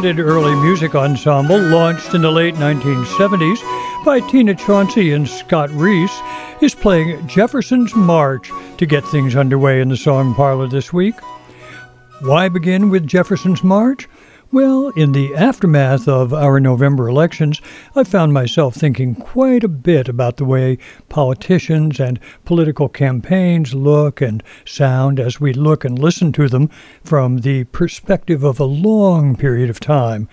Talented early music ensemble launched in the late 1970s by Tina Chancey and Scott Reese, is playing Jefferson's March to get things underway in the song parlor this week. Why begin with Jefferson's March? Well, in the aftermath of our November elections, I found myself thinking quite a bit about the way politicians and political campaigns look and sound as we look and listen to them from the perspective of a long period of time.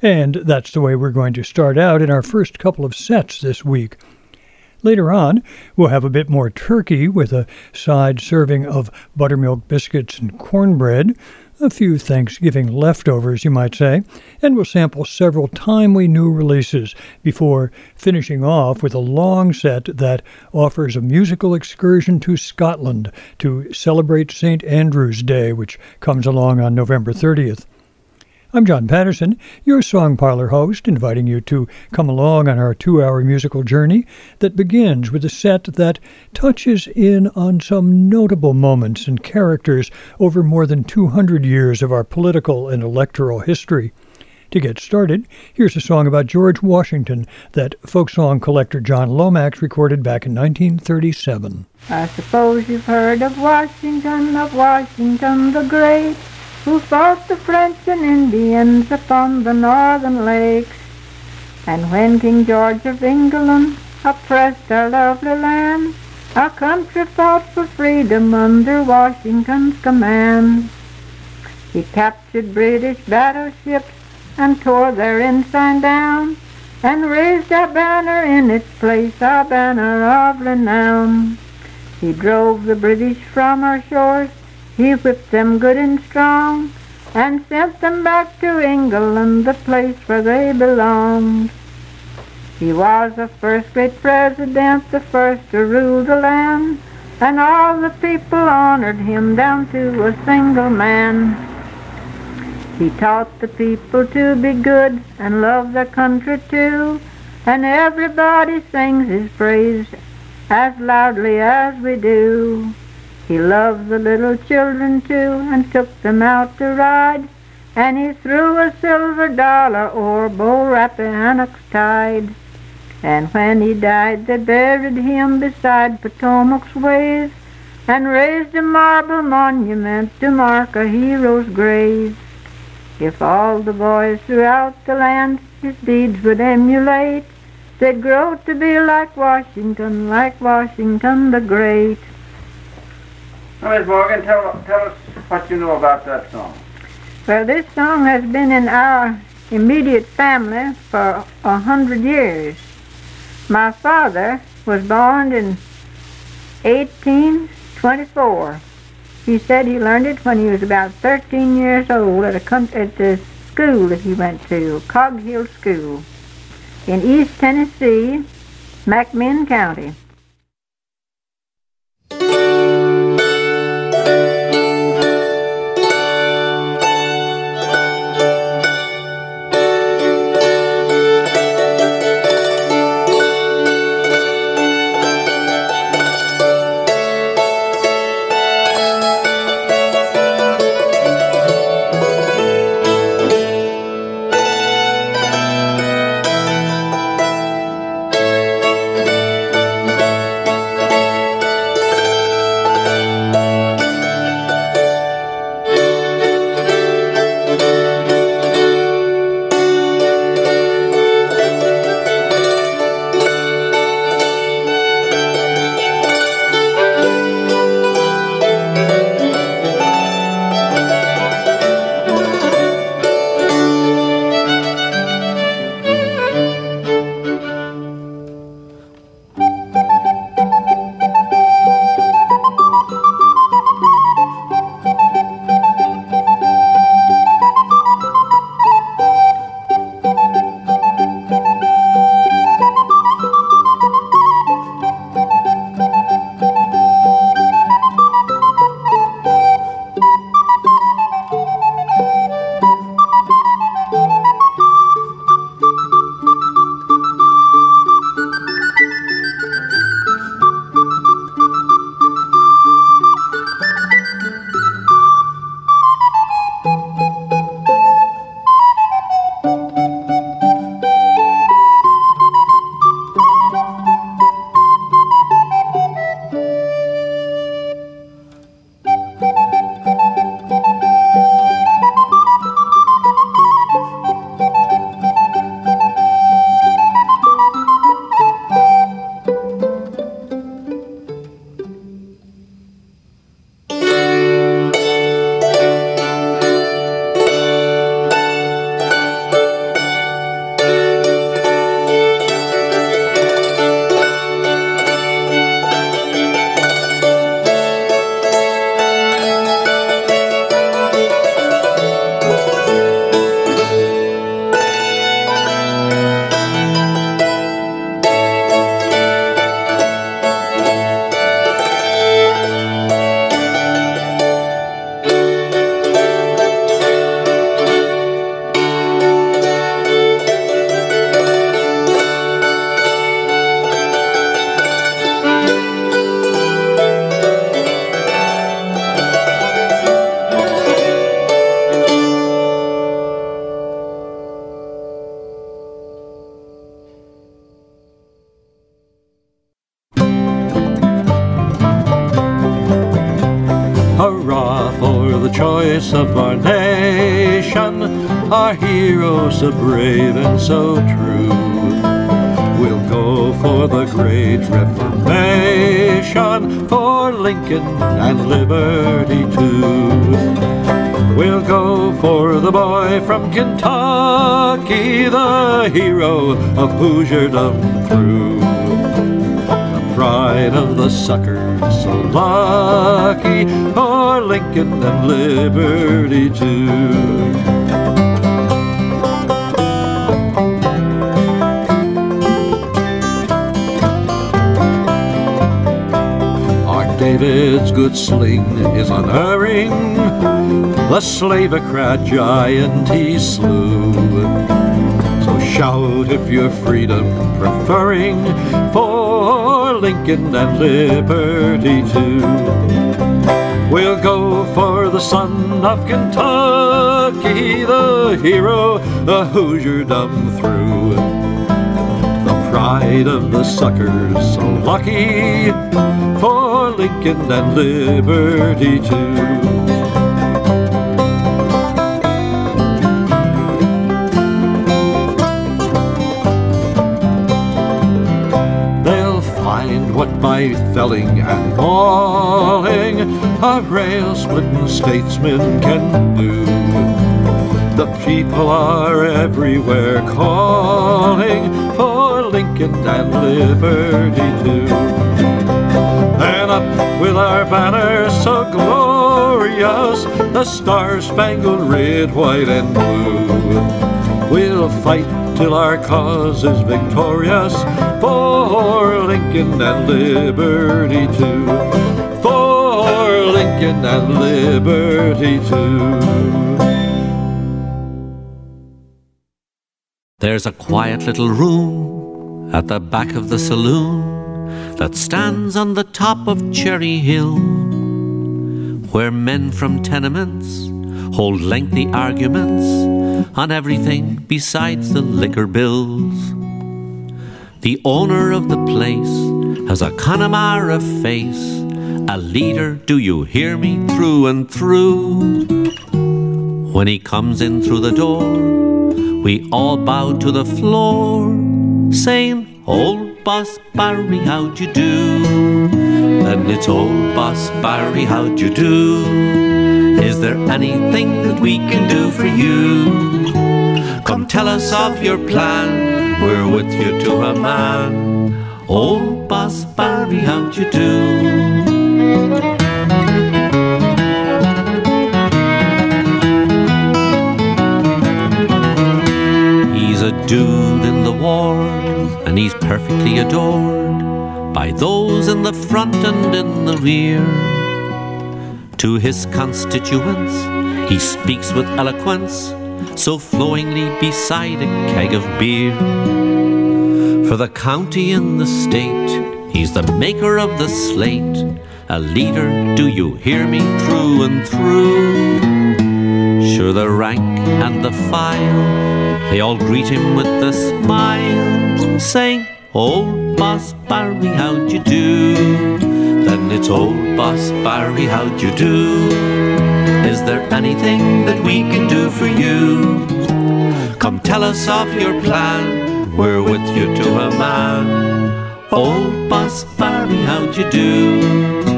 And that's the way we're going to start out in our first couple of sets this week. Later on, we'll have a bit more turkey with a side serving of buttermilk biscuits and cornbread a few Thanksgiving leftovers, you might say, and we'll sample several timely new releases before finishing off with a long set that offers a musical excursion to Scotland to celebrate St. Andrew's Day, which comes along on November 30th. I'm John Patterson, your Song Parlor host, inviting you to come along on our two hour musical journey that begins with a set that touches in on some notable moments and characters over more than 200 years of our political and electoral history. To get started, here's a song about George Washington that folk song collector John Lomax recorded back in 1937. I suppose you've heard of Washington, of Washington the Great who fought the French and Indians upon the northern lakes. And when King George of England oppressed our lovely land, our country fought for freedom under Washington's command. He captured British battleships and tore their ensign down, and raised our banner in its place, our banner of renown. He drove the British from our shores he whipped them good and strong and sent them back to England, the place where they belonged. He was the first great president, the first to rule the land, and all the people honored him down to a single man. He taught the people to be good and love their country too, and everybody sings his praise as loudly as we do. He loved the little children too, and took them out to ride, and he threw a silver dollar o'er Bo Rappahannock's tide. And when he died, they buried him beside Potomac's waves, and raised a marble monument to mark a hero's grave. If all the boys throughout the land his deeds would emulate, they'd grow to be like Washington, like Washington the Great. Now, Miss Morgan, tell, tell us what you know about that song. Well, this song has been in our immediate family for a hundred years. My father was born in 1824. He said he learned it when he was about 13 years old at, a, at the school that he went to, Cog Hill School, in East Tennessee, McMinn County. The slavocrat giant he slew. So shout if you're freedom preferring for Lincoln and liberty too. We'll go for the son of Kentucky, the hero, the Hoosierdom through. The pride of the suckers, so lucky for Lincoln and liberty too. What by felling and mauling a rail-splitting statesman can do. The people are everywhere calling for Lincoln and liberty too. And up with our banner so glorious, the star-spangled red, white, and blue. We'll fight till our cause is victorious for Lincoln and liberty too. For Lincoln and liberty too. There's a quiet little room at the back of the saloon that stands on the top of Cherry Hill, where men from tenements hold lengthy arguments on everything besides the liquor bills. The owner of the place has a Connemara face, a leader, do you hear me, through and through. When he comes in through the door, we all bow to the floor, saying, Old Boss Barry, how'd you do? Then it's Old Boss Barry, how'd you do? Is there anything that we can do for you? Come tell us of your plan, we're with you to a man. Old Boss Barry, how'd you do? He's a dude in the ward, and he's perfectly adored by those in the front and in the rear. To his constituents, he speaks with eloquence, so flowingly beside a keg of beer. For the county and the state, he's the maker of the slate, a leader, do you hear me, through and through. Sure, the rank and the file they all greet him with a smile, saying, Old Boss Barry, how'd you do? It's Old Boss Barry, how'd you do? Is there anything that we can do for you? Come tell us of your plan, we're with you to a man. Old Boss Barry, how'd you do?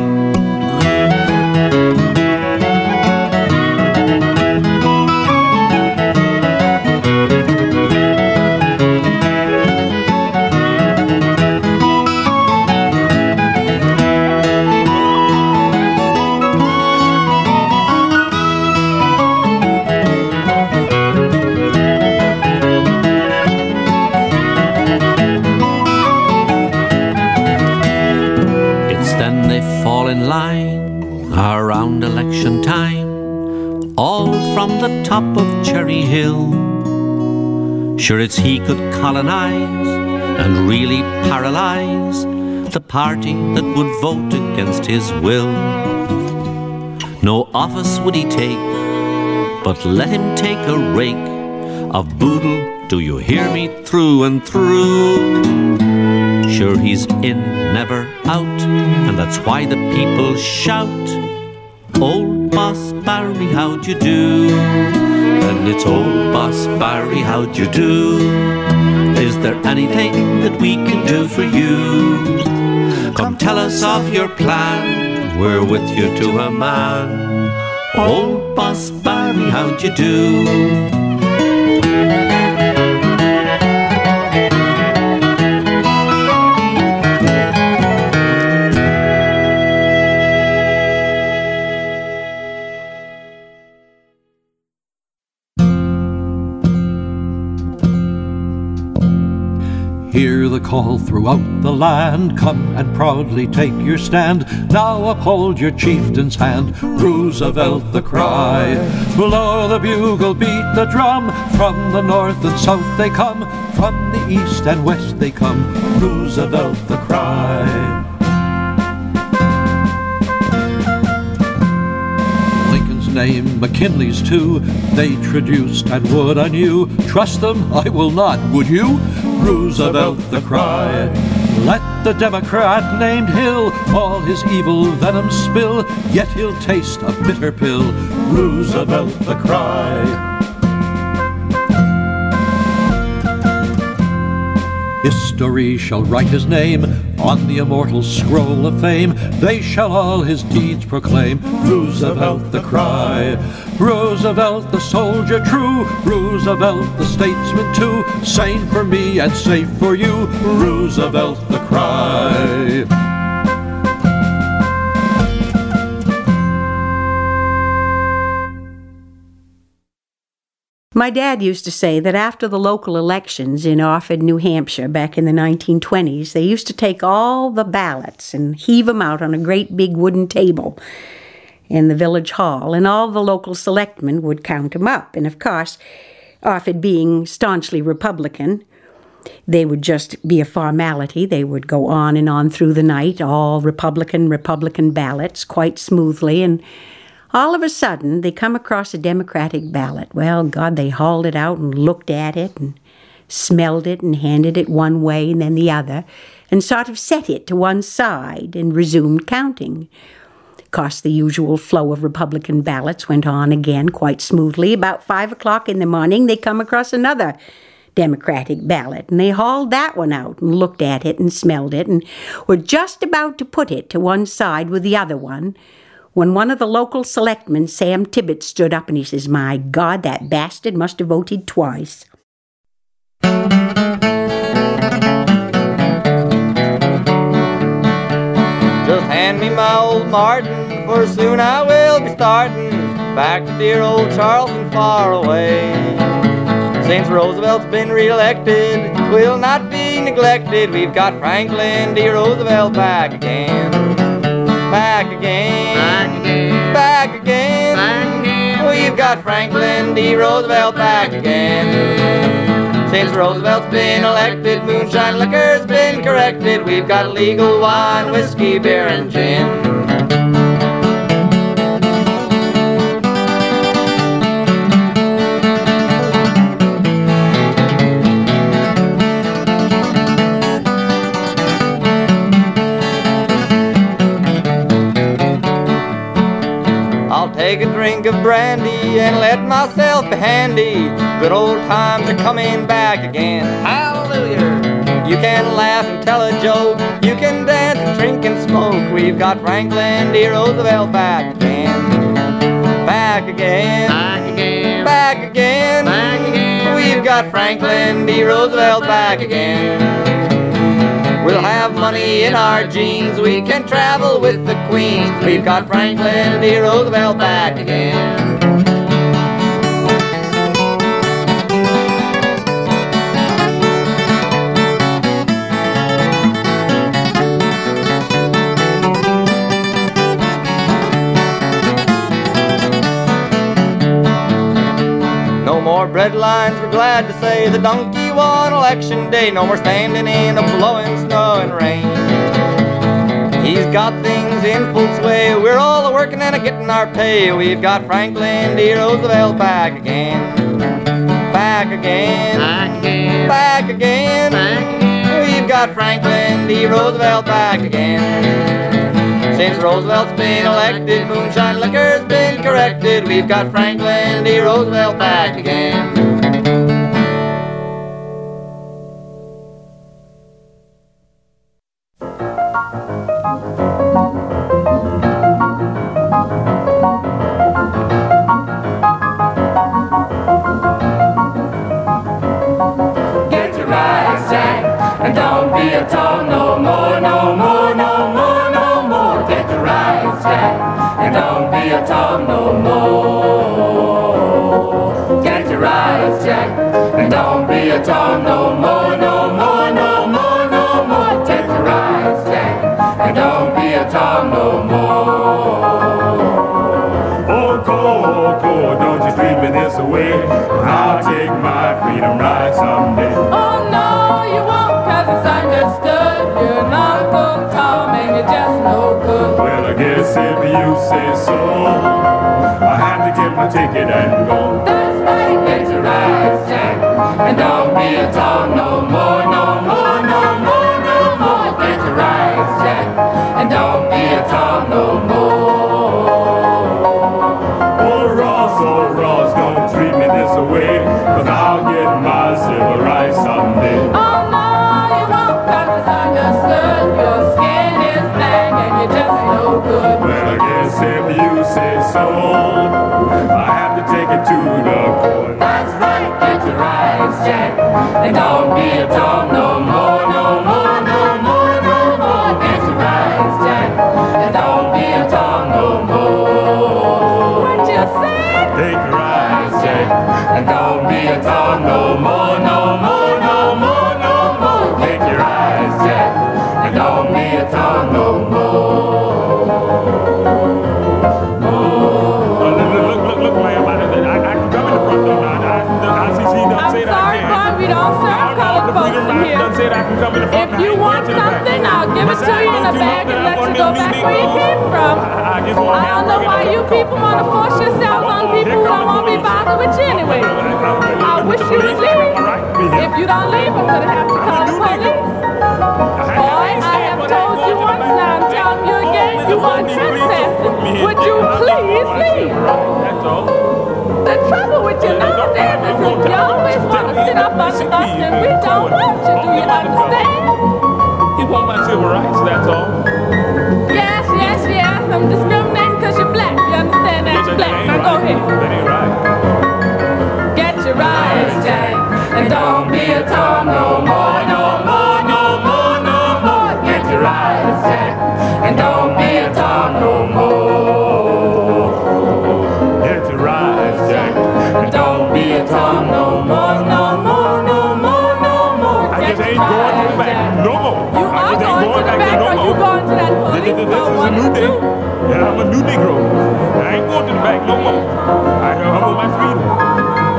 The top of Cherry Hill. Sure, it's he could colonize and really paralyze the party that would vote against his will. No office would he take, but let him take a rake of boodle, do you hear me, through and through. Sure, he's in, never out, and that's why the people shout Old Boss Barry, how'd you do? And it's Old Boss Barry, how'd you do? Is there anything that we can do for you? Come tell us of your plan, we're with you to a man. Old Boss Barry, how'd you do? The call throughout the land, come and proudly take your stand. Now uphold your chieftain's hand, Roosevelt the cry. Blow the bugle, beat the drum, from the north and south they come, from the east and west they come, Roosevelt the cry. Lincoln's name, McKinley's too. They traduced and would I knew. Trust them, I will not, would you? Roosevelt the cry. Let the Democrat named Hill all his evil venom spill, yet he'll taste a bitter pill. Roosevelt the cry. History shall write his name on the immortal scroll of fame. They shall all his deeds proclaim. Roosevelt the cry. Roosevelt the soldier true. Roosevelt the statesman too. Sane for me and safe for you. Roosevelt the cry. My dad used to say that after the local elections in Orford, New Hampshire, back in the 1920s, they used to take all the ballots and heave them out on a great big wooden table in the village hall, and all the local selectmen would count them up. And of course, Orford being staunchly Republican, they would just be a formality. They would go on and on through the night, all Republican, Republican ballots, quite smoothly, and all of a sudden, they come across a Democratic ballot. Well, God, they hauled it out and looked at it and smelled it and handed it one way and then the other and sort of set it to one side and resumed counting. Course, the usual flow of Republican ballots went on again quite smoothly. About five o'clock in the morning, they come across another Democratic ballot, and they hauled that one out and looked at it and smelled it and were just about to put it to one side with the other one when one of the local selectmen, Sam Tibbet, stood up and he says, My God, that bastard must have voted twice. Hand me my old Martin, for soon I will be starting back to dear old Charleston far away. Since Roosevelt's been reelected, we'll not be neglected. We've got Franklin D. Roosevelt back again. Back again. Back again. Back again. Back again. We've got Franklin D. Roosevelt back again. Since Roosevelt's been elected, moonshine liquor's been corrected. We've got legal wine, whiskey, beer, and gin. Take a drink of brandy and let myself be handy. Good old times are coming back again. Hallelujah! You can laugh and tell a joke. You can dance and drink and smoke. We've got Franklin D. Roosevelt back again. Back again. Back again. Back again. Back again. We've got Franklin D. Roosevelt back again. We'll have money in our jeans. We can travel with the queens. We've got Franklin D. Roosevelt back again. More bread lines, we're glad to say the donkey won election day. No more standing in the blowing snow and rain. He's got things in full sway. We're all a working and a getting our pay. We've got Franklin D. Roosevelt back again. Back again. Back again. Back again. Back again. We've got Franklin D. Roosevelt back again. Since Roosevelt's been elected, moonshine liquor's been corrected. We've got Franklin D. Roosevelt back again. Get your right, Zach, and don't be a toad no more, no more. be a tom no more. Get your eyes checked and don't be a tom no more, no more, no more, no more. Get your eyes checked and don't be a tom no more. Oh, go, oh, go, don't you dream in this away. I'll take my freedom right. If you say So I had to get my ticket and go. That's my get your eyes checked and don't be a dog no more. be a no more, no more, no more, no more. Take your eyes, Jack, and don't be a dog no more. Oh. Look, look, look, look, ma'am. I, I, I can come in the front door. I, I, I see she done I'm said sorry, I'm can. Bob, we don't serve colored folks in here. Done said I can come in the front if you want something, I'll give it to you in a bag and let you go back where you came from. I don't know why you people want to force yourself some people that won't be bothered with you anyway. I wish you would leave. If you don't leave, I'm going to have to call the police. Boy, I have told you once now, I'm telling you again, you are trespassing. Would you please leave? The trouble with you nowadays is you always want to sit up on us and we don't want you. Do you understand? You want my civil rights, that's all. Yes, yes, yes. I'm discriminating. a new Negro. I ain't going to the back no more. I have humble my freedom.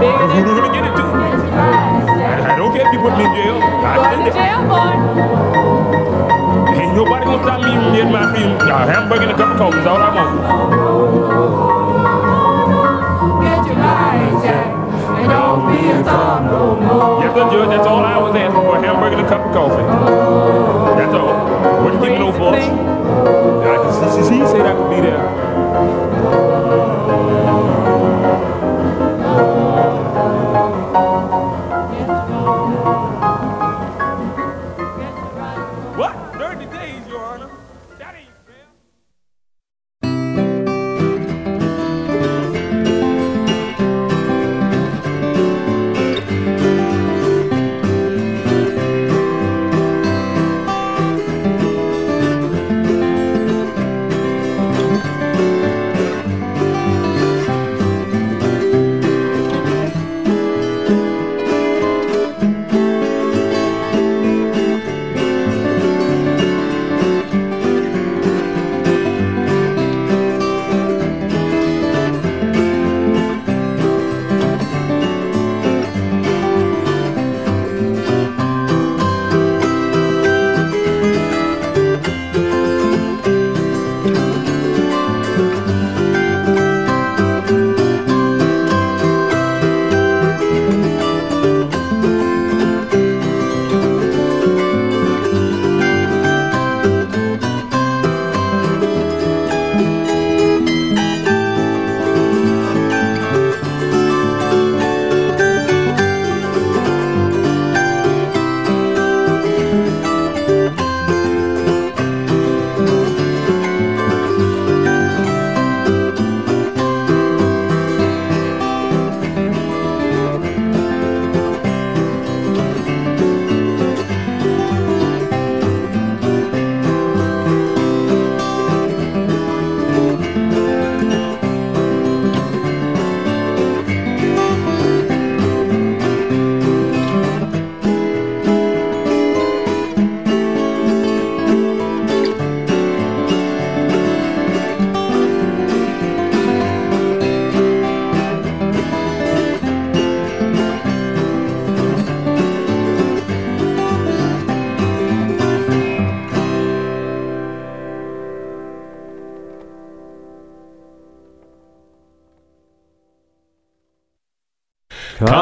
If you gonna get it too. I, I, don't care if you put me in jail. I Go to jail, boy. Ain't nobody gonna stop me from getting my freedom. A hamburger and a cup of coffee is all I want. Get your mind, Jack. And don't be a thumb no more. Yes, sir, Judge, that's all I was asking for, a hamburger and a cup of coffee. That's all. What are you giving no for? disease, he said I could be there.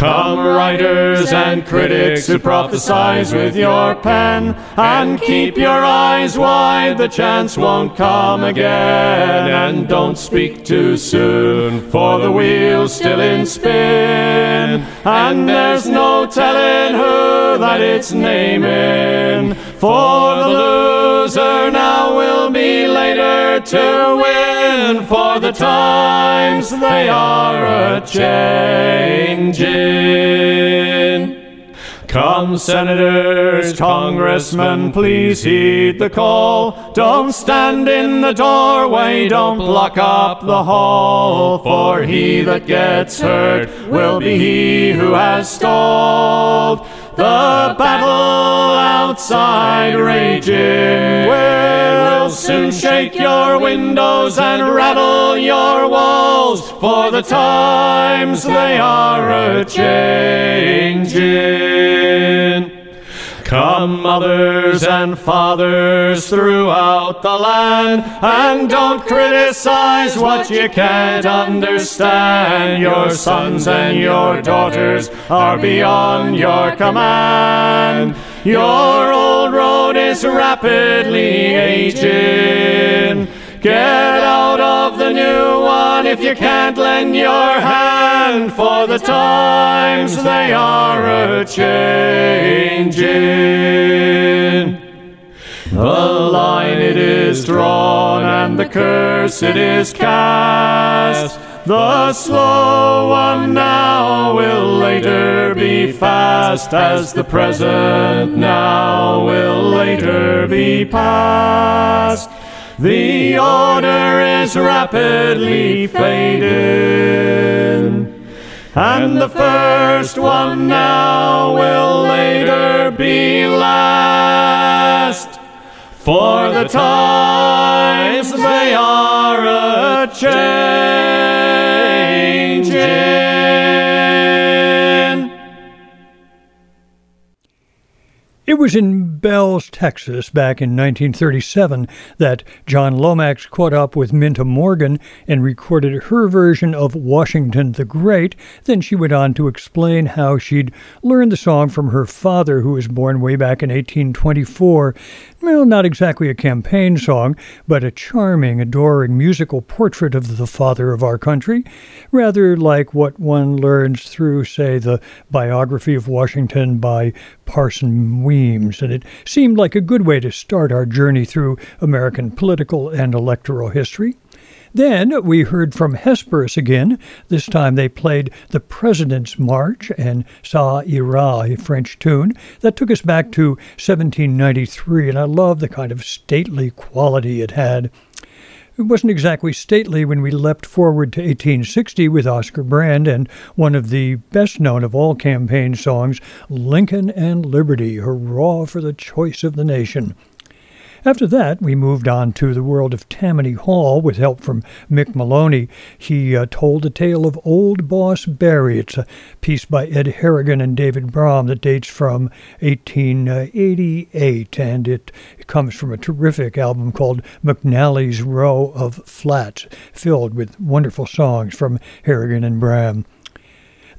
Come, writers and critics who prophesize with your pen, and keep your eyes wide, the chance won't come again. And don't speak too soon, for the wheel's still in spin, and there's no telling who that it's naming. For the loser now will later to win, for the times they are a changing. Come, senators, congressmen, please heed the call. Don't stand in the doorway, don't block up the hall. For he that gets hurt will be he who has stalled. The battle outside raging will soon shake your windows and rattle your walls, for the times they are a changing. Come, mothers and fathers throughout the land, and don't criticize what you can't understand. Your sons and your daughters are beyond your command. Your old road is rapidly aging. Get out of the new one if you can't lend your hand, for the times they are a changing. The line it is drawn and the curse it is cast. The slow one now will later be fast, as the present now will later be past. The order is rapidly fading, and the first one now will later be last. For the times they are a changing. It was in Bells, Texas, back in 1937, that John Lomax caught up with Minta Morgan and recorded her version of Washington the Great. Then she went on to explain how she'd learned the song from her father, who was born way back in 1824. Well, not exactly a campaign song, but a charming, adoring musical portrait of the father of our country, rather like what one learns through, say, the biography of Washington by Parson Weems, and it seemed like a good way to start our journey through American political and electoral history. Then we heard from Hesperus again. This time they played the President's March and Ça Ira, a French tune that took us back to 1793, and I love the kind of stately quality it had. It wasn't exactly stately when we leapt forward to 1860 with Oscar Brand and one of the best known of all campaign songs, Lincoln and Liberty, Hurrah for the Choice of the Nation. After that, we moved on to the world of Tammany Hall with help from Mick Moloney. He uh, told the tale of Old Boss Barry. It's a piece by Ed Harrigan and David Braham that dates from 1888, and it, it comes from a terrific album called McNally's Row of Flats, filled with wonderful songs from Harrigan and Braham.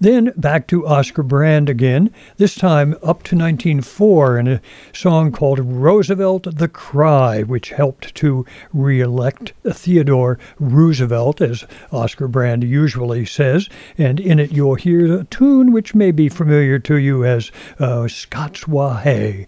Then back to Oscar Brand again, this time up to 1904 in a song called Roosevelt the Cry, which helped to re elect Theodore Roosevelt, as Oscar Brand usually says. And in it, you'll hear a tune which may be familiar to you as uh, Scots Wha Hae.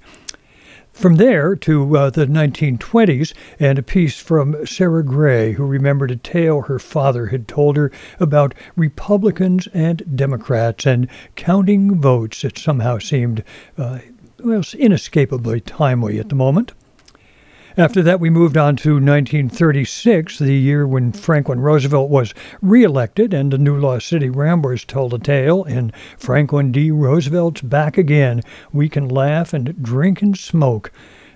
From there to uh, the 1920s, and a piece from Sarah Gray, who remembered a tale her father had told her about Republicans and Democrats and counting votes. It somehow seemed, uh, well, inescapably timely at the moment. After that, we moved on to 1936, the year when Franklin Roosevelt was reelected, and the New Lost City Ramblers told a tale in Franklin D. Roosevelt's Back Again. We can laugh and drink and smoke.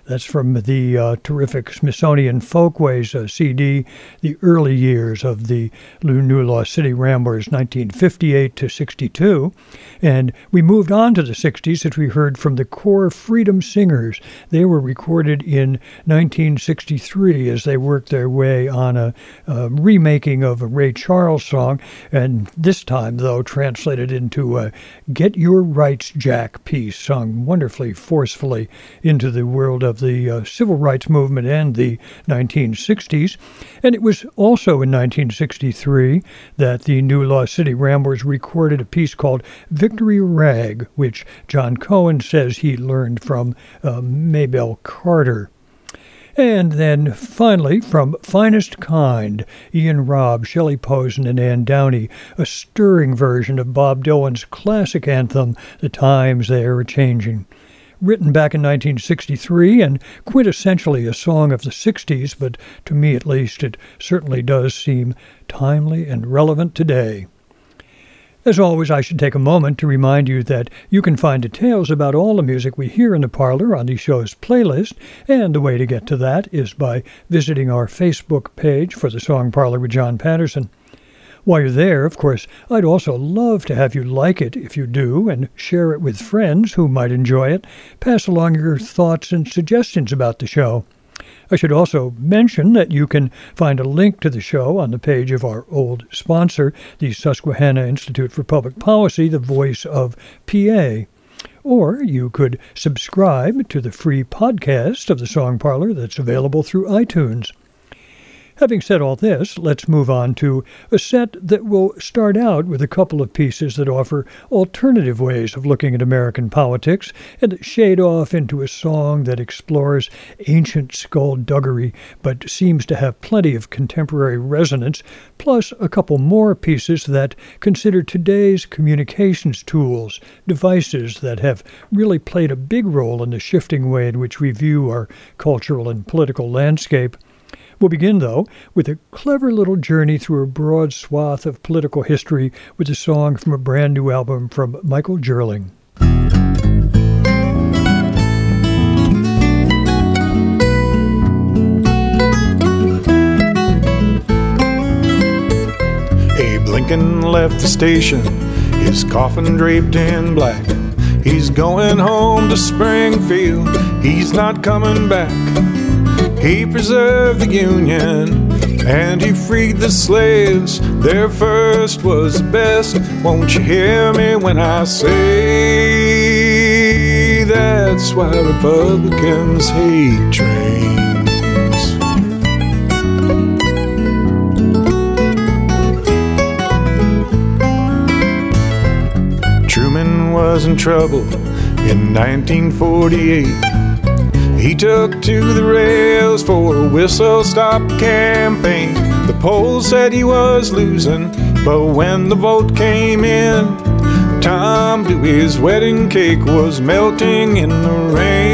That's from the uh, terrific Smithsonian Folkways uh, CD, the early years of the Lost City Ramblers, 1958 to 62. And we moved on to the 60s as we heard from the Core Freedom Singers. They were recorded in 1963 as they worked their way on a, a remaking of a Ray Charles song, and this time, though, translated into a Get Your Rights Jack piece, sung wonderfully forcefully into the world of the uh, civil rights movement and the 1960s. And it was also in 1963 that the New Lost City Ramblers recorded a piece called Victory Rag, which John Cohen says he learned from uh, Maybelle Carter. And then finally, from Finest Kind, Ian Robb, Shelley Posen, and Ann Downey, a stirring version of Bob Dylan's classic anthem, The Times They Are Changing written back in 1963 and quintessentially a song of the 60s, but to me at least, it certainly does seem timely and relevant today. As always, I should take a moment to remind you that you can find details about all the music we hear in the parlor on the show's playlist, and the way to get to that is by visiting our Facebook page for the Song Parlor with John Patterson. While you're there, of course, I'd also love to have you like it if you do and share it with friends who might enjoy it. Pass along your thoughts and suggestions about the show. I should also mention that you can find a link to the show on the page of our old sponsor, the Susquehanna Institute for Public Policy, the voice of PA. Or you could subscribe to the free podcast of the Song Parlor that's available through iTunes. Having said all this, let's move on to a set that will start out with a couple of pieces that offer alternative ways of looking at American politics and shade off into a song that explores ancient skullduggery but seems to have plenty of contemporary resonance, plus a couple more pieces that consider today's communications tools, devices that have really played a big role in the shifting way in which we view our cultural and political landscape. We'll begin, though, with a clever little journey through a broad swath of political history with a song from a brand new album from Michael Jerling. Abe Lincoln left the station, his coffin draped in black. He's going home to Springfield, he's not coming back. He preserved the Union and he freed the slaves. Their first was the best. Won't you hear me when I say that's why Republicans hate trains? Truman was in trouble in 1948. He took to the rails for a whistle stop campaign. The polls said he was losing, but when the vote came in, Tom Dewey's wedding cake was melting in the rain.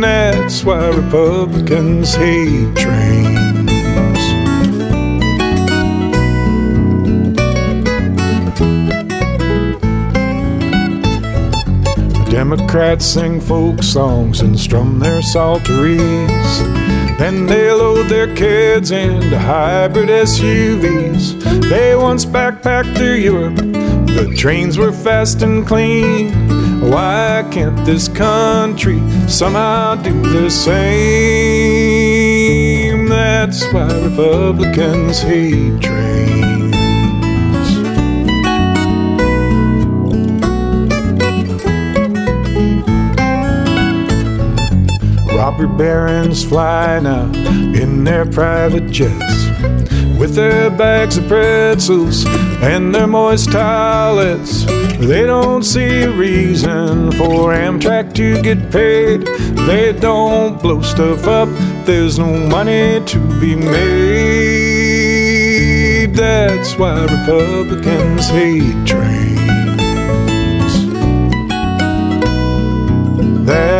That's why Republicans hate trains. Democrats sing folk songs and strum their psalteries. Then they load their kids into hybrid SUVs. They once backpacked through Europe. The trains were fast and clean. Why can't this country somehow do the same? That's why Republicans hate trains. Robber barons fly now in their private jets with their bags of pretzels and their moist towelettes. They don't see a reason for Amtrak to get paid. They don't blow stuff up, there's no money to be made. That's why Republicans hate trains.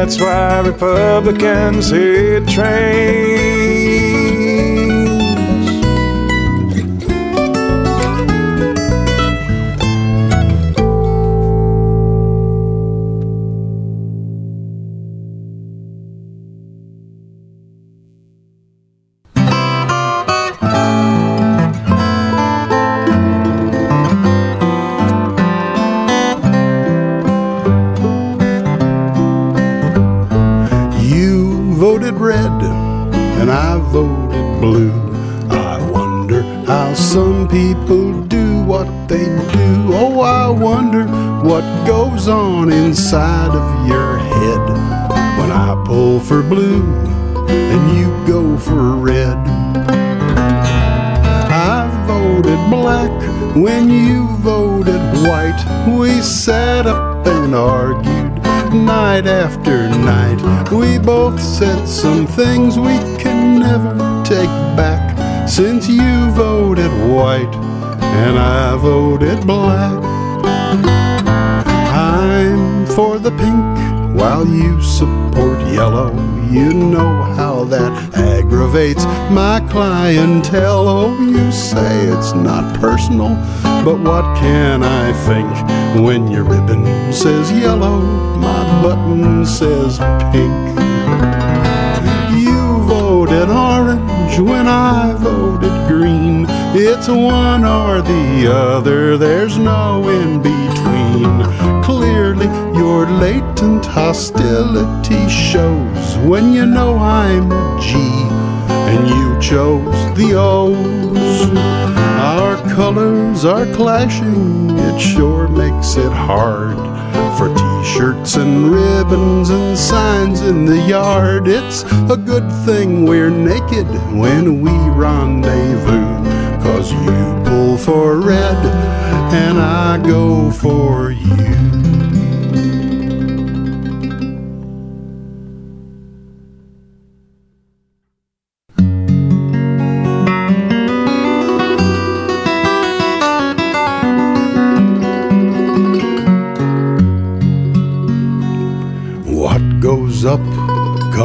That's why Republicans hate trains. Night after night. We both said some things we can never take back since you voted white and I voted black. I'm for the pink while you support yellow. You know how that aggravates my clientele. Oh, you say it's not personal, but what can I think when your ribbon says yellow, my button says pink? You voted orange when I voted green. It's one or the other, there's no in between. Clearly, your latent hostility shows when you know I'm a G and you chose the O's. Our colors are clashing, it sure makes it hard t-shirts and ribbons and signs in the yard. It's a good thing we're naked when we rendezvous. Cause you pull for red and I go for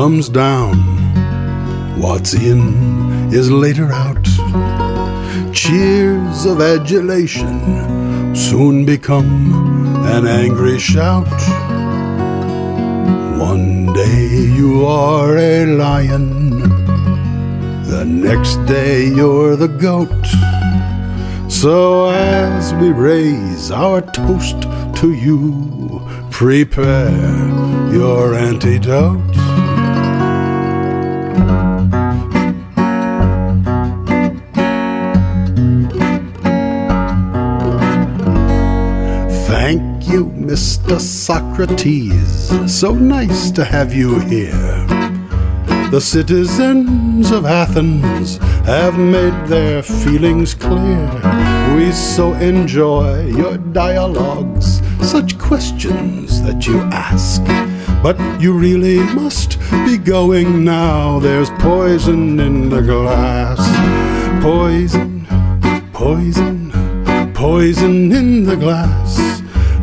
comes down. What's in is later out. Cheers of adulation soon become an angry shout. One day you are a lion, the next day you're the goat. So as we raise our toast to you, prepare your antidote. You, Mr. Socrates. So nice to have you here. The citizens of Athens have made their feelings clear. We so enjoy your dialogues, such questions that you ask. But you really must be going now. There's poison in the glass. Poison, poison, poison in the glass.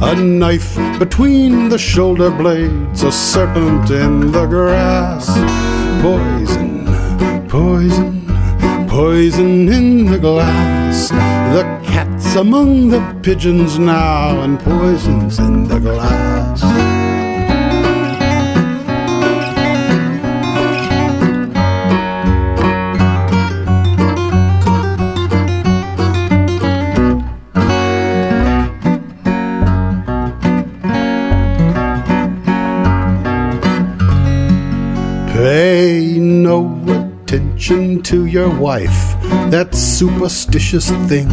A knife between the shoulder blades, a serpent in the grass. Poison, poison, poison in the glass. The cat's among the pigeons now, and poison's in the glass. Attention to your wife, that superstitious thing.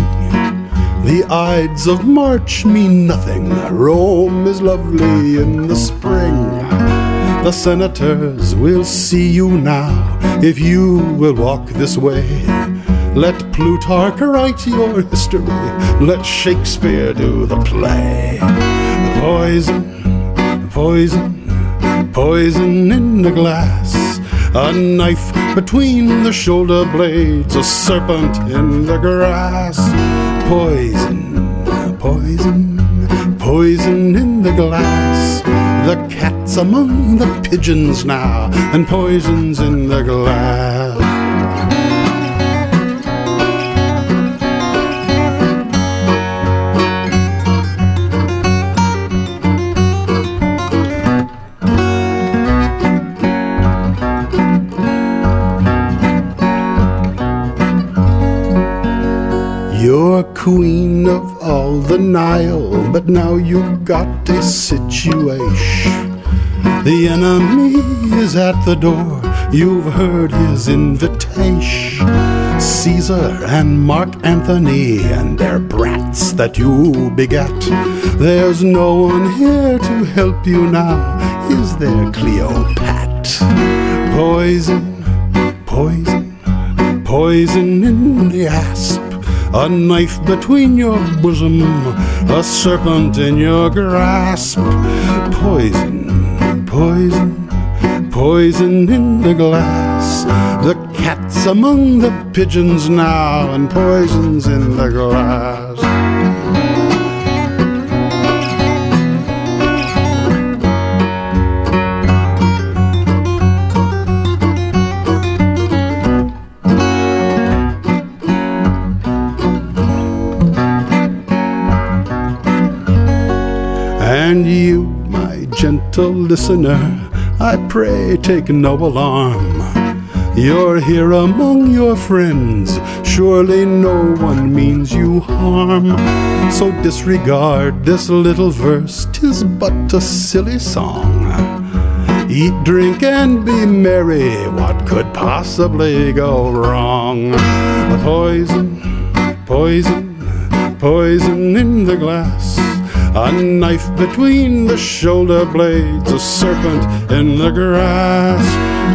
The Ides of March mean nothing. Rome is lovely in the spring. The senators will see you now if you will walk this way. Let Plutarch write your history. Let Shakespeare do the play. Poison, poison, poison in the glass. A knife between the shoulder blades, a serpent in the grass. Poison, poison, poison in the glass. The cat's among the pigeons now, and poison's in the glass. You're queen of all the Nile, but now you've got a situation. The enemy is at the door, you've heard his invitation. Caesar and Mark Antony and their brats that you begat. There's no one here to help you now, is there, Cleopat? Poison, poison, poison in the asp. A knife between your bosom, a serpent in your grasp. Poison, poison, poison in the glass. The cat's among the pigeons now, and poison's in the glass. And you, my gentle listener, I pray take no alarm. You're here among your friends, surely no one means you harm. So disregard this little verse, tis but a silly song. Eat, drink, and be merry, what could possibly go wrong? Poison, poison, poison in the glass. A knife between the shoulder blades, a serpent in the grass.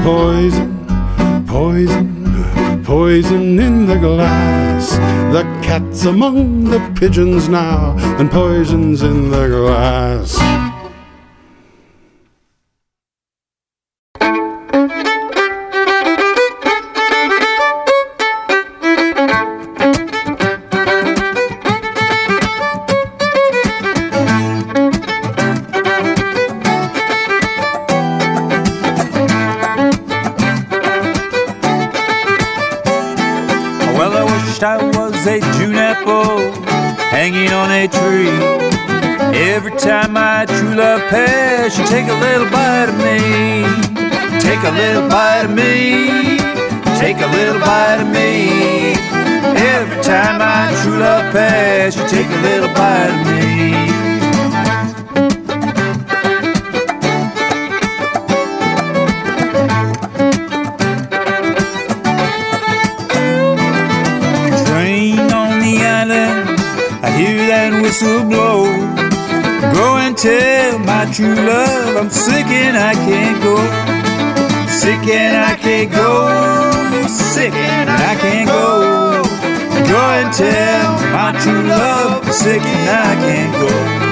Poison, poison, poison in the glass. The cat's among the pigeons now, and poison's in the glass. Passed, she'd take a little bite of me. Train on the island, I hear that whistle blow. Go and tell my true love I'm sick and I can't go. Sick and I can't go. Sick and I can't go. Go and tell true love and I can't go.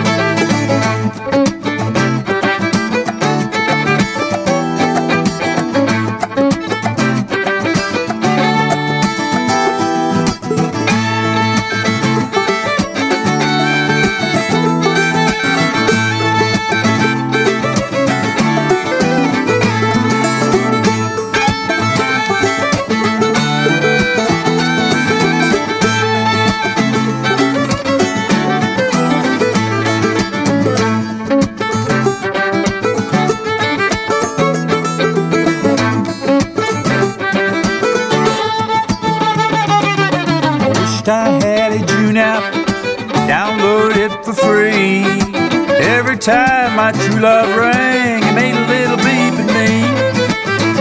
Time my true love rang, it made a little beep in me.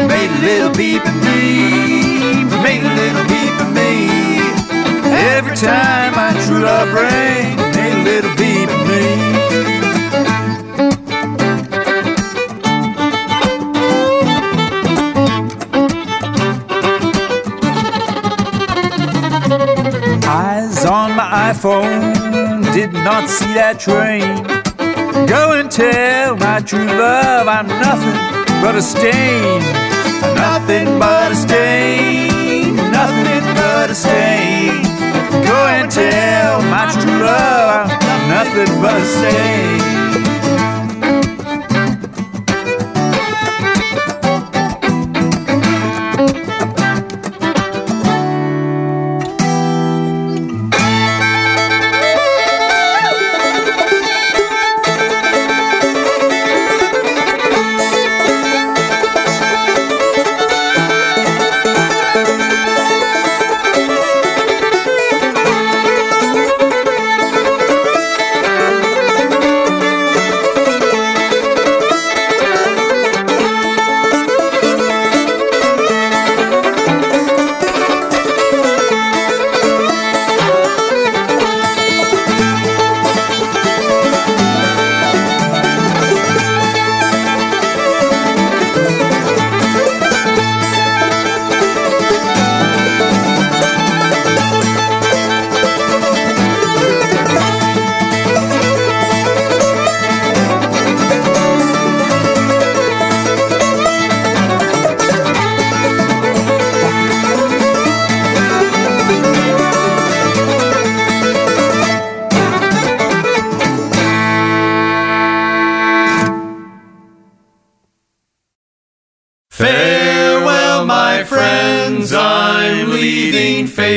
Made a little beep in me. Made a little beep in me. Every time my true love rang, made a little beep in me. Eyes on my iPhone, did not see that train. Go and tell my true love I'm nothing but a stain. Nothing but a stain. Nothing but a stain. Go and tell my true love I'm nothing but a stain.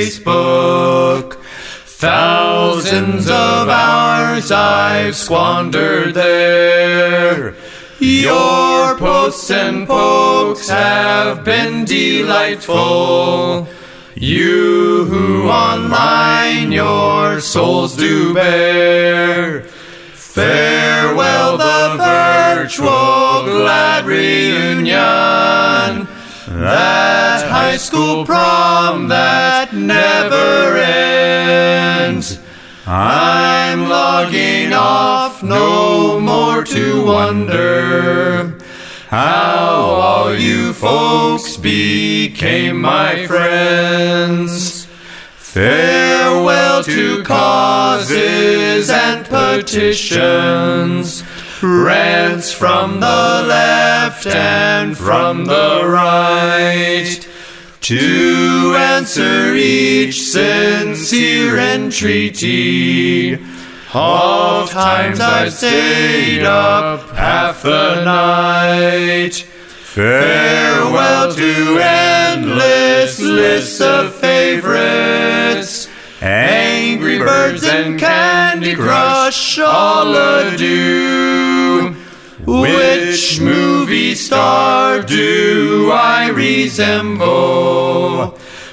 Facebook. Thousands of hours I've squandered there. Your posts and pokes have been delightful. You who online your souls do bear. Farewell the virtual glad reunion. That high school prom that never ends. I'm logging off, no more to wonder how all you folks became my friends. Farewell to causes and petitions, rants from the left and from the right. To answer each sincere entreaty, oft times I've stayed up half the night. Farewell to endless lists of favorites, Angry Birds and Candy Crush, all adieu. Which movie star do I resemble?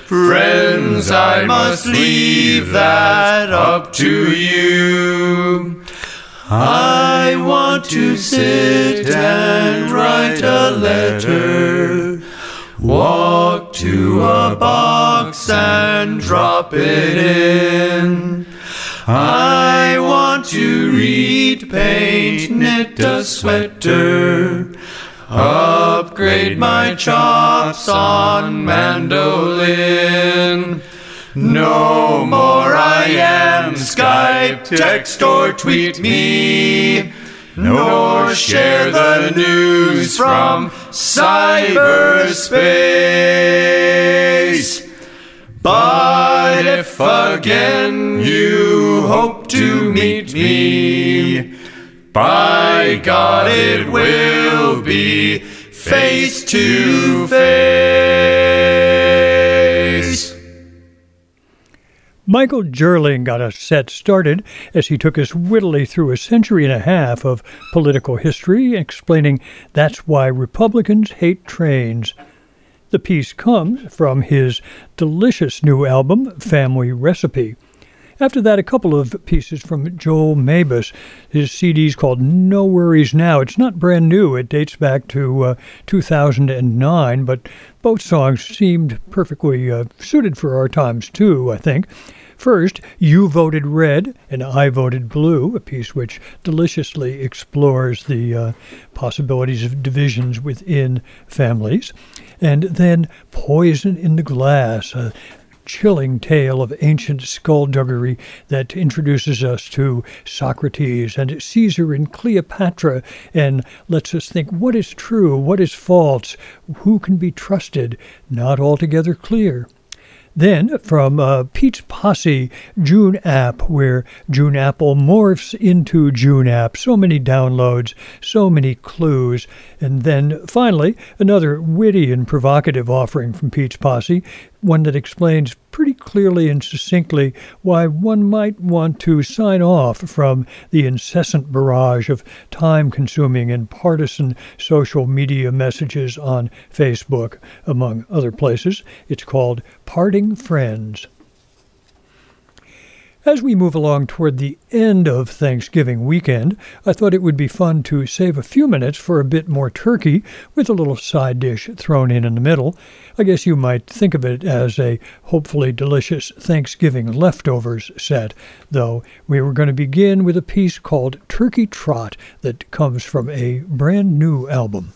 Friends, I must leave that up to you. I want to sit and write a letter, walk to a box and drop it in. I want to read, paint, knit a sweater, upgrade my chops on mandolin. No more I am Skype, text, or tweet me, nor share the news from cyberspace. But if again you hope to meet me, by God it will be face to face. Michael Jerling got us set started as he took us wittily through a century and a half of political history, explaining that's why Republicans hate trains. The piece comes from his delicious new album, Family Recipe. After that, a couple of pieces from Joel Mabus. His CD's called No Worries Now. It's not brand new, it dates back to uh, 2009, but both songs seemed perfectly uh, suited for our times, too, I think. First, You Voted Red and I Voted Blue, a piece which deliciously explores the uh, possibilities of divisions within families. And then Poison in the Glass, a chilling tale of ancient skullduggery that introduces us to Socrates and Caesar and Cleopatra and lets us think what is true, what is false, who can be trusted, not altogether clear. Then from uh, Pete's Posse, June App, where June Apple morphs into June App. So many downloads, so many clues. And then finally, another witty and provocative offering from Pete's Posse, one that explains pretty clearly and succinctly why one might want to sign off from the incessant barrage of time consuming and partisan social media messages on Facebook, among other places. It's called Parting Friends. As we move along toward the end of Thanksgiving weekend, I thought it would be fun to save a few minutes for a bit more turkey with a little side dish thrown in in the middle. I guess you might think of it as a hopefully delicious Thanksgiving leftovers set, though we were going to begin with a piece called Turkey Trot that comes from a brand new album.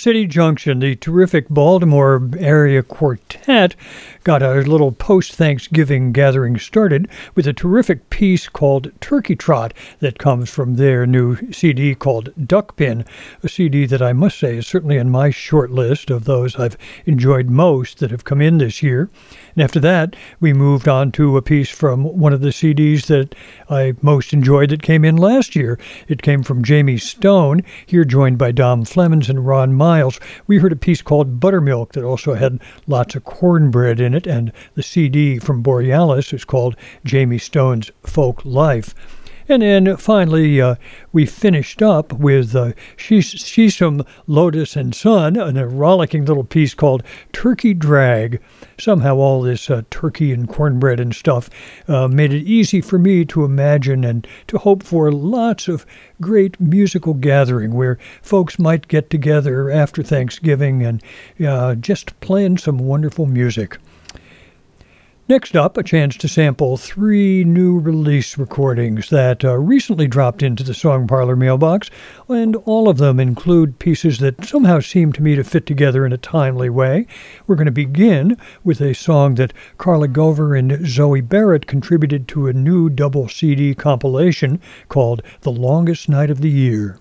City Junction, the terrific Baltimore area quartet got a little post Thanksgiving gathering started with a terrific piece called Turkey Trot that comes from their new CD called Duckpin, a CD that I must say is certainly in my short list of those I've enjoyed most that have come in this year. And after that, we moved on to a piece from one of the CDs that I most enjoyed that came in last year. It came from Jayme Stone, here joined by Dom Flemons and Ron Miles. We heard a piece called Buttermilk that also had lots of cornbread in it, and the CD from Borealis is called Jayme Stone's Folk Life. And then finally, uh, we finished up with uh, Shisham, Lotus, and Son, and a rollicking little piece called Turkey Drag. Somehow, all this uh, turkey and cornbread and stuff uh, made it easy for me to imagine and to hope for lots of great musical gathering where folks might get together after Thanksgiving and uh, just playing some wonderful music. Next up, a chance to sample three new release recordings that uh, recently dropped into the Song Parlor mailbox, and all of them include pieces that somehow seem to me to fit together in a timely way. We're going to begin with a song that Carla Gover and Zoe Barrett contributed to a new double CD compilation called The Longest Night of the Year.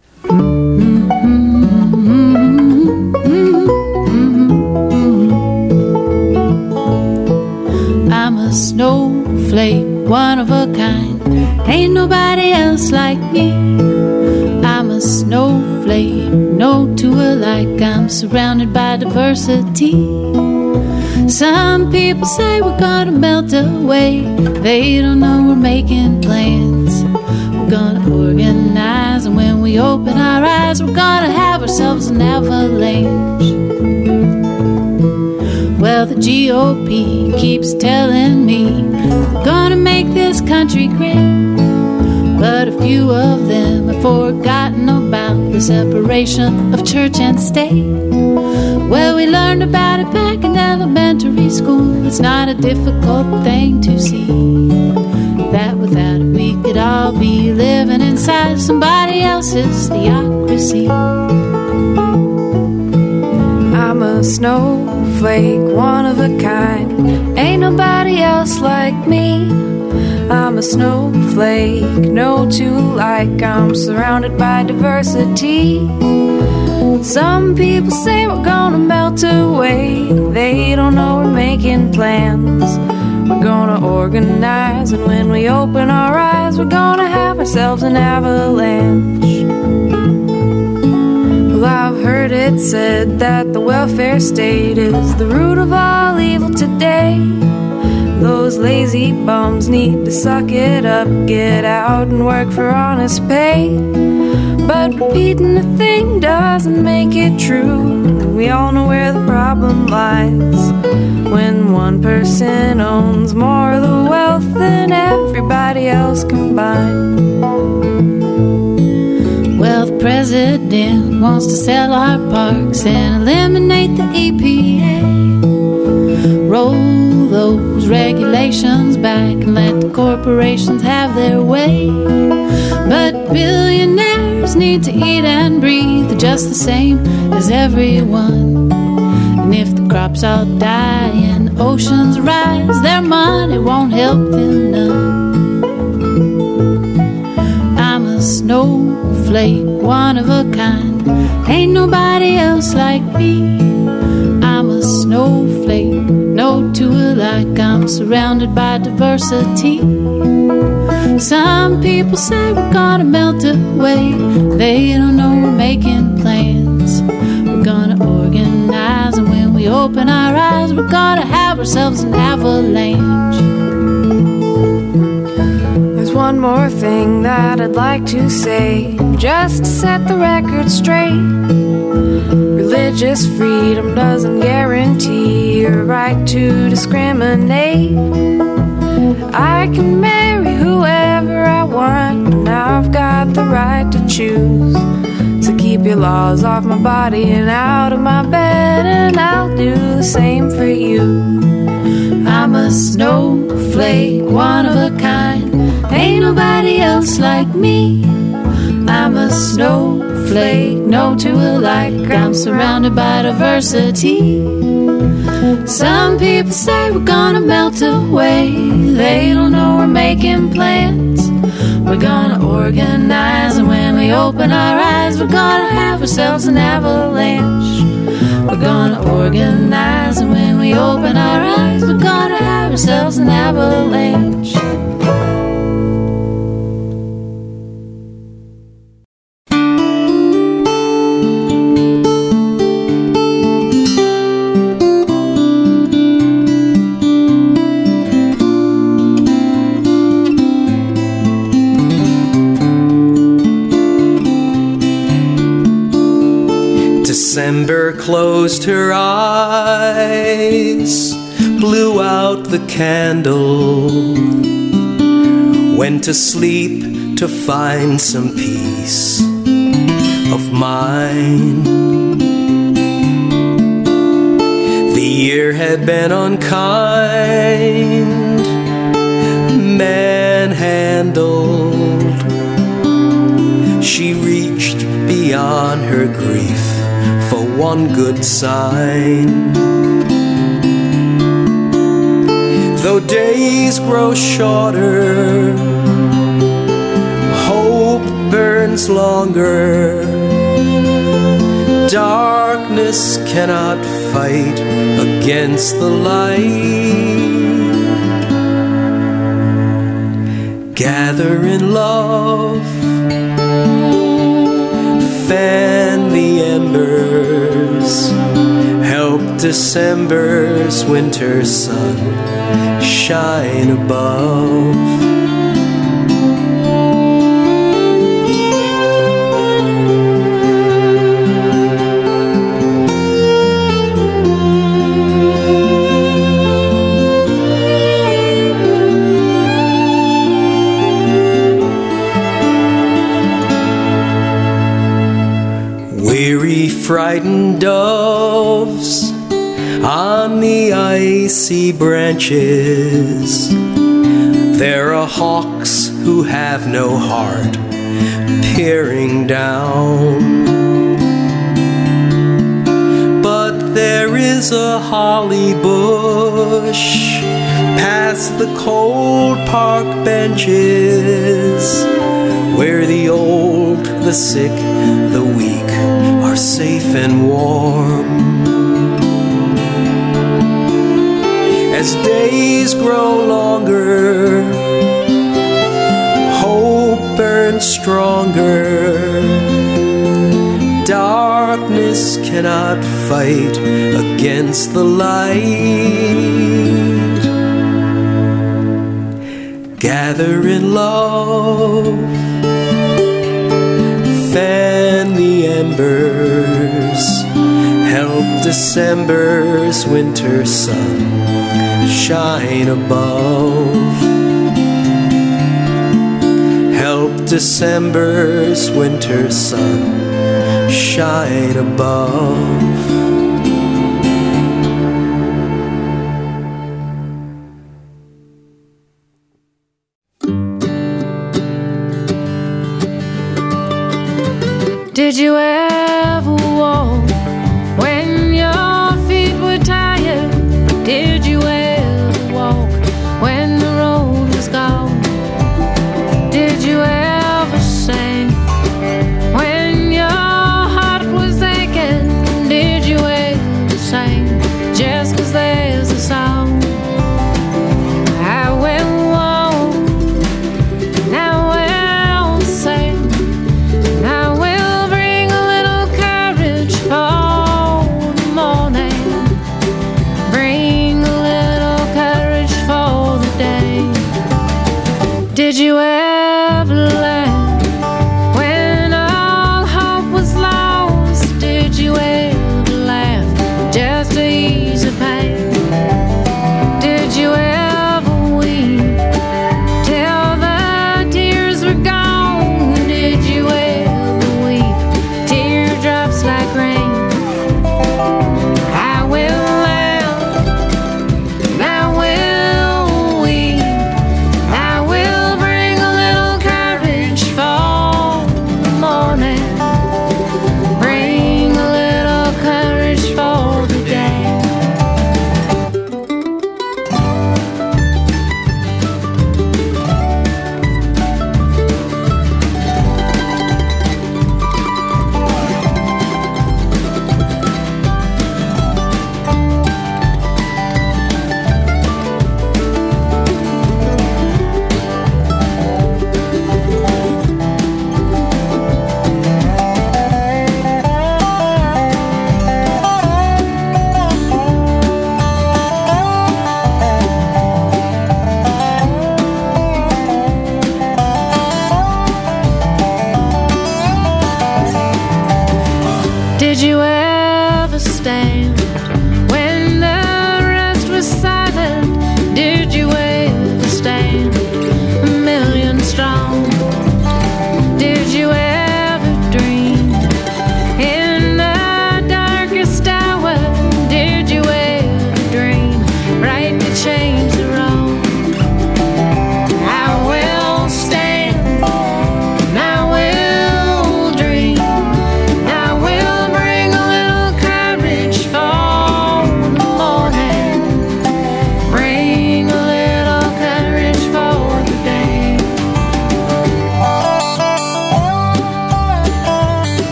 A snowflake, one of a kind. Ain't nobody else like me. I'm a snowflake, no two alike. I'm surrounded by diversity. Some people say we're gonna melt away. They don't know we're making plans. We're gonna organize, and when we open our eyes, we're gonna have ourselves an avalanche. Well, the GOP keeps telling me they're gonna make this country great. But a few of them have forgotten about the separation of church and state. Well, we learned about it back in elementary school. It's not a difficult thing to see that without it we could all be living inside somebody else's theocracy. I'm a snowflake, one of a kind. Ain't nobody else like me. I'm a snowflake, no two alike. I'm surrounded by diversity. Some people say we're gonna melt away. They don't know we're making plans. We're gonna organize, and when we open our eyes, we're gonna have ourselves an avalanche. It said that the welfare state is the root of all evil today. Those lazy bums need to suck it up, get out and work for honest pay. But repeating a thing doesn't make it true. We all know where the problem lies. When one person owns more of the wealth than everybody else combined. Well, the president wants to sell our parks and eliminate the EPA. Roll those regulations back and let the corporations have their way. But billionaires need to eat and breathe just the same as everyone. And if the crops all die and oceans rise, their money won't help them none. I'm a snowflake, one of a kind. Ain't nobody else like me. I'm a snowflake, no two alike. I'm surrounded by diversity. Some people say we're gonna melt away. They don't know we're making plans. We're gonna organize, and when we open our eyes, we're gonna have ourselves an avalanche. There's one more thing that I'd like to say, just to set the record straight. Religious freedom doesn't guarantee your right to discriminate. I can marry whoever I want, and I've got the right to choose. So keep your laws off my body and out of my bed, and I'll do the same for you. I'm a snowflake, one of a kind. Ain't nobody else like me. I'm a snowflake, no two alike. I'm surrounded by diversity. Some people say we're gonna melt away. They don't know we're making plans. We're gonna organize, and when we open our eyes, we're gonna have ourselves an avalanche. We're gonna organize, and when we open our eyes, we're gonna have ourselves an avalanche. December closed her eyes, blew out the candle, went to sleep to find some peace of mind. The year had been unkind, manhandled. She reached beyond her grief one good sign. Though days grow shorter, hope burns longer. Darkness cannot fight against the light. Gather in love fan the embers, December's winter sun shine above. Icy branches. There are hawks who have no heart peering down. But there is a holly bush past the cold park benches where the old, the sick, the weak are safe and warm. As days grow longer, hope burns stronger. Darkness cannot fight against the light. Gather in love fan the embers, help December's winter sun shine above. Help December's winter sun shine above. Did you ever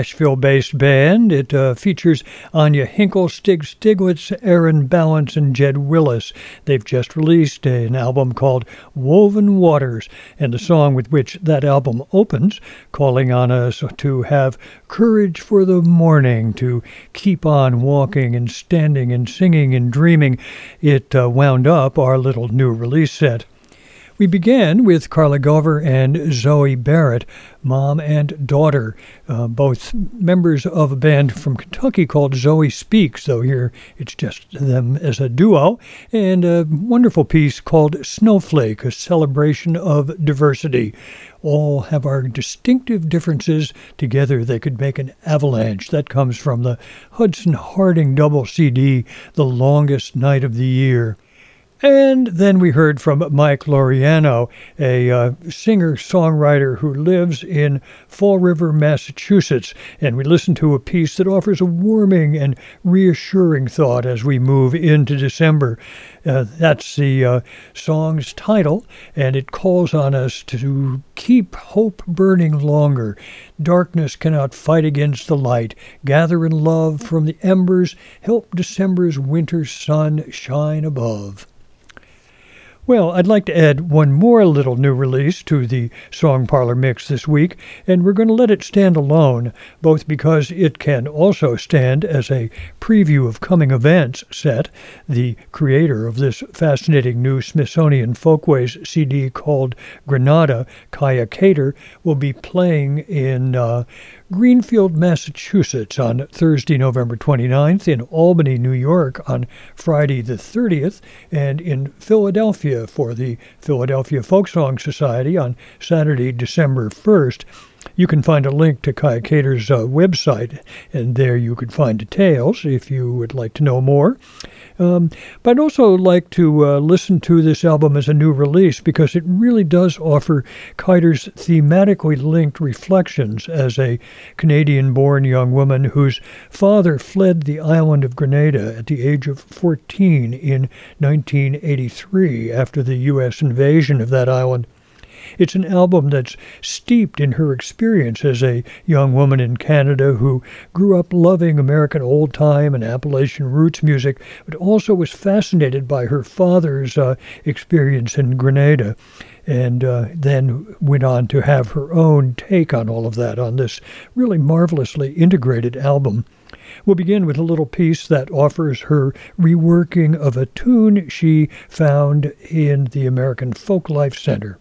an Asheville based band. It uh, features Anya Hinkle, Stig Stiglitz, Aaron Balance, and Jed Willis. They've just released an album called Woven Waters, and the song with which that album opens, calling on us to have courage for the morning, to keep on walking and standing and singing and dreaming. It uh, wound up our little new release set. We began with Carla Gover and Zoe Barrett, mom and daughter, uh, both members of a band from Kentucky called Zoe Speaks, though here it's just them as a duo, and a wonderful piece called Snowflake, a celebration of diversity. All have our distinctive differences. Together they could make an avalanche. That comes from the Hudson Harding double CD, The Longest Night of the Year. And then we heard from Mike Loriano, a uh, singer songwriter who lives in Fall River, Massachusetts. And we listened to a piece that offers a warming and reassuring thought as we move into December. Uh, that's the uh, song's title, and it calls on us to keep hope burning longer. Darkness cannot fight against the light. Gather in love from the embers. Help December's winter sun shine above. Well, I'd like to add one more little new release to the Song Parlor mix this week, and we're going to let it stand alone, both because it can also stand as a preview of coming events set. The creator of this fascinating new Smithsonian Folkways CD called Grenades, Kaia Kater, will be playing in uh, Greenfield, Massachusetts on Thursday, November 29th, in Albany, New York on Friday the 30th, and in Philadelphia for the Philadelphia Folk Song Society on Saturday, December 1st. You can find a link to Kaia Kater's uh, website, and there you could find details if you would like to know more. Um, but I'd also like to uh, listen to this album as a new release because it really does offer Kater's thematically linked reflections as a Canadian born young woman whose father fled the island of Grenada at the age of 14 in 1983 after the U.S. invasion of that island. It's an album that's steeped in her experience as a young woman in Canada who grew up loving American old time and Appalachian roots music, but also was fascinated by her father's uh, experience in Grenada. And uh, then went on to have her own take on all of that on this really marvelously integrated album. We'll begin with a little piece that offers her reworking of a tune she found in the American Folklife Center.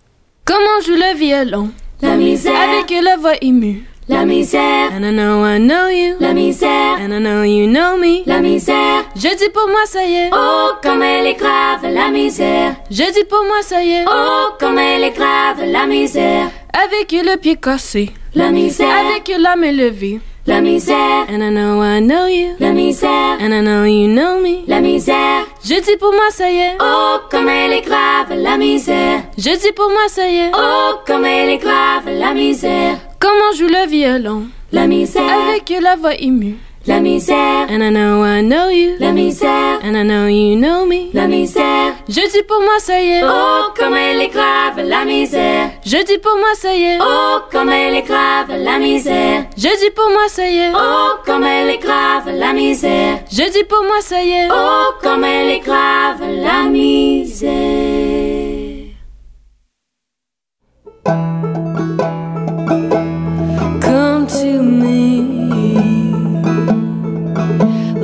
Comment joue le violon La misère. Avec la voix émue La misère. And I know I know you La misère. And I know you know me La misère. Je dis pour moi ça y est Oh, comme elle est grave, la misère. Je dis pour moi ça y est Oh, comme elle est grave, la misère. Avec le pied cassé La misère. Avec la main levée La misère. And I know I know you. La misère. And I know you know me. La misère. Je dis pour moi ça y est. Oh, comme elle est grave, la misère. Je dis pour moi ça y est. Oh, comme elle est grave, la misère. Comment joue le violon? La misère. Avec la voix émue. La misère. And I know I know you. La misère. And I know you know me. La misère. Je dis pour moi ça y est. Oh, comme elle est grave, la misère. Je dis pour moi ça y est. Oh, comme elle est grave, la misère. Je dis pour moi ça y est. Oh, comme elle est grave, la misère. Je dis pour moi ça y est. Oh, comme elle est grave, la misère.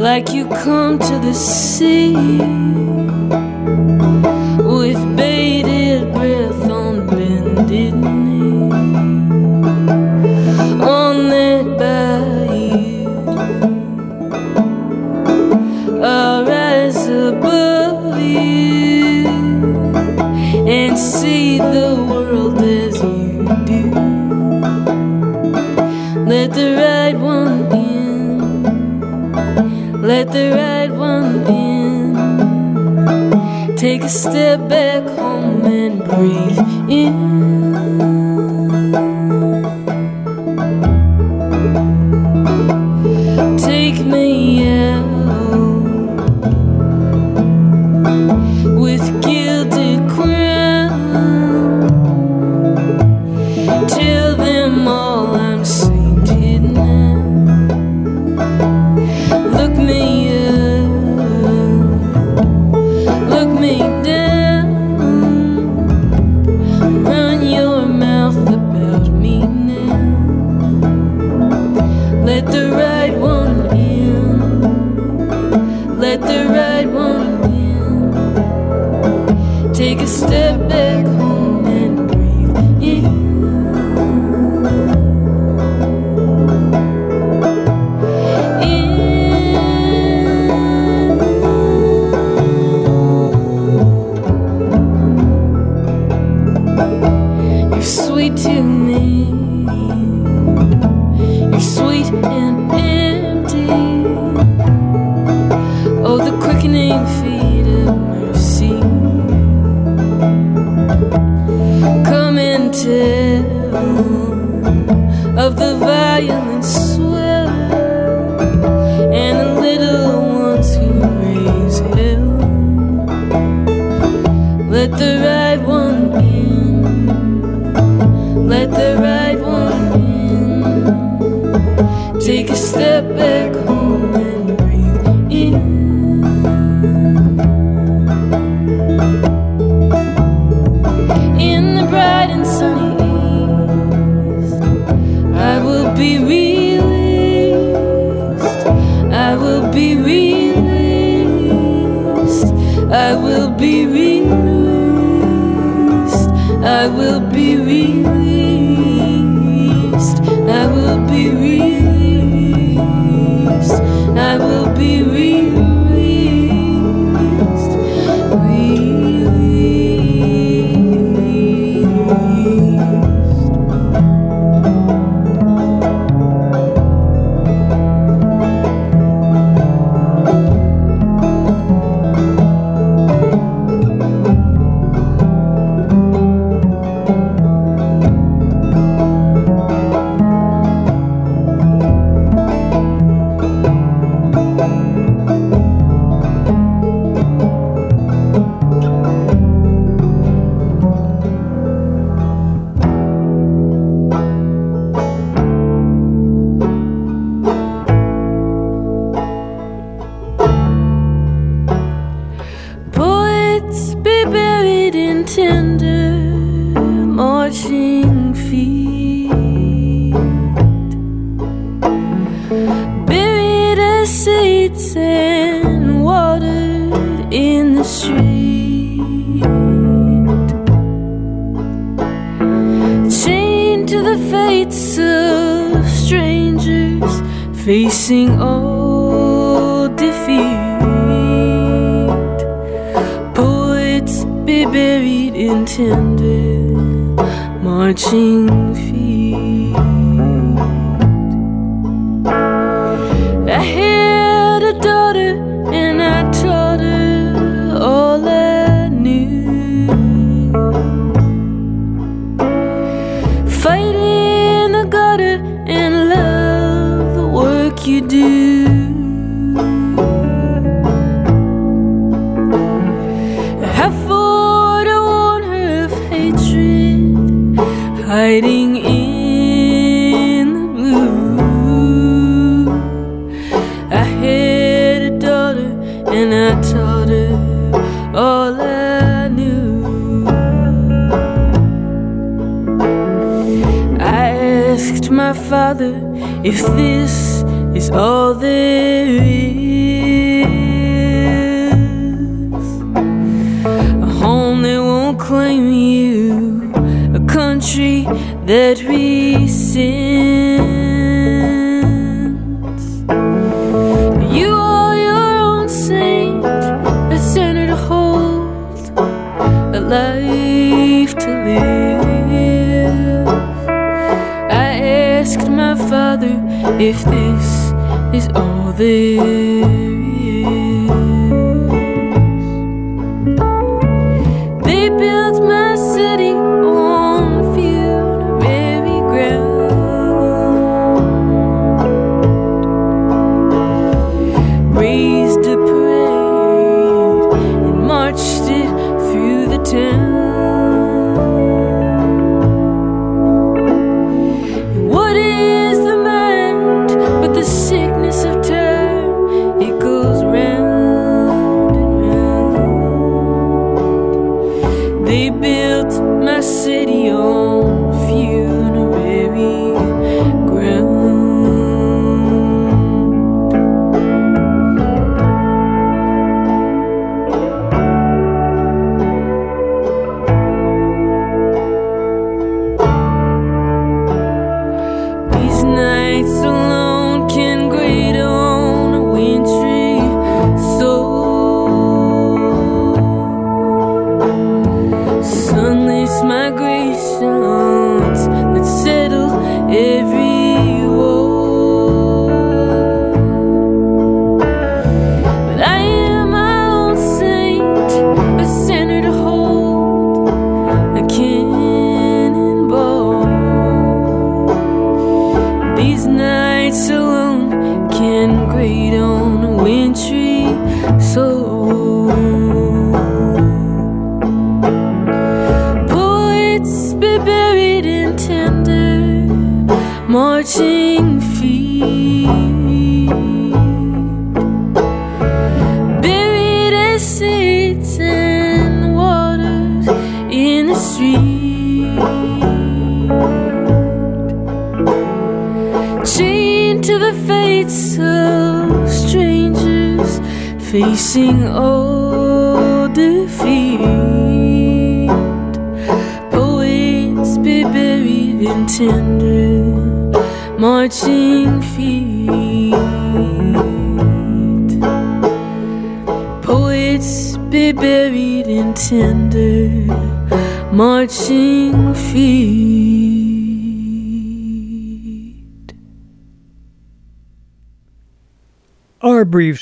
Like you come to the sea Let the right one in. Take a step back home and breathe in.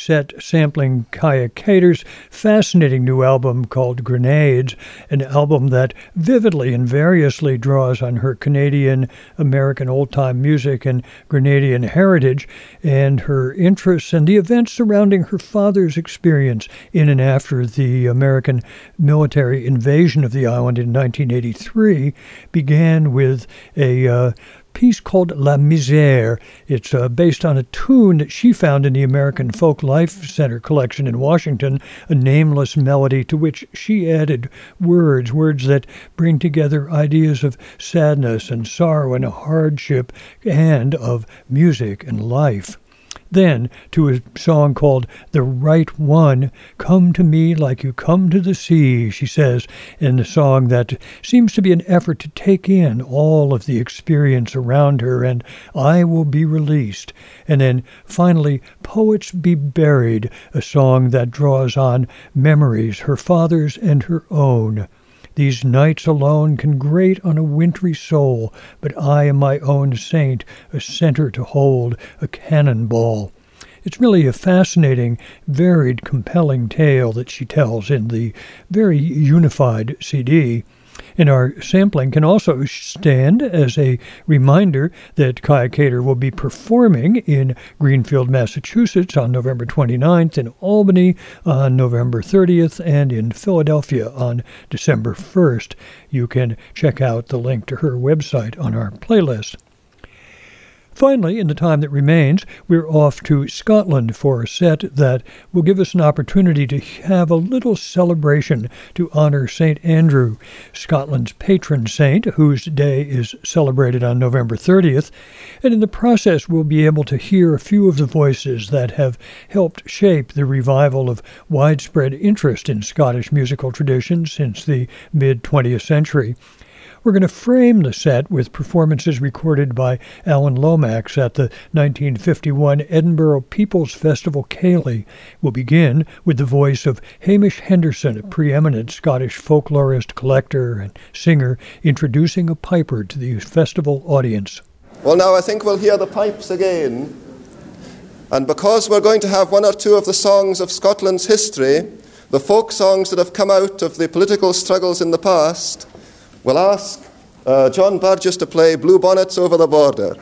Set sampling Kaia Kater's fascinating new album called Grenades, an album that vividly and variously draws on her Canadian American old time music and Grenadian heritage and her interests and the events surrounding her father's experience in and after the American military invasion of the island in 1983 began with a uh, piece called La Misère. It's uh, based on a tune that she found in the American Folklife Center collection in Washington, a nameless melody to which she added words, words that bring together ideas of sadness and sorrow and hardship and of music and life. Then to a song called The Right One, Come to Me Like You Come to the Sea, she says in the song that seems to be an effort to take in all of the experience around her and I Will Be Released. And then finally, Poets Be Buried, a song that draws on memories, her father's and her own. These nights alone can grate on a wintry soul, but I am my own saint, a center to hold, a cannonball. It's really a fascinating, varied, compelling tale that she tells in the very unified CD. And our sampling can also stand as a reminder that Kaia Kater will be performing in Greenfield, Massachusetts on November 29th, in Albany on November 30th, and in Philadelphia on December 1st. You can check out the link to her website on our playlist. Finally, in the time that remains, we're off to Scotland for a set that will give us an opportunity to have a little celebration to honor St. Andrew, Scotland's patron saint, whose day is celebrated on November 30th. And in the process, we'll be able to hear a few of the voices that have helped shape the revival of widespread interest in Scottish musical tradition since the mid 20th century. We're going to frame the set with performances recorded by Alan Lomax at the 1951 Edinburgh People's Festival Ceilidh. We'll begin with the voice of Hamish Henderson, a preeminent Scottish folklorist, collector, and singer, introducing a piper to the festival audience. Well, now I think we'll hear the pipes again. And because we're going to have one or two of the songs of Scotland's history, the folk songs that have come out of the political struggles in the past, We'll ask uh, John Burgess to play Blue Bonnets Over the Border.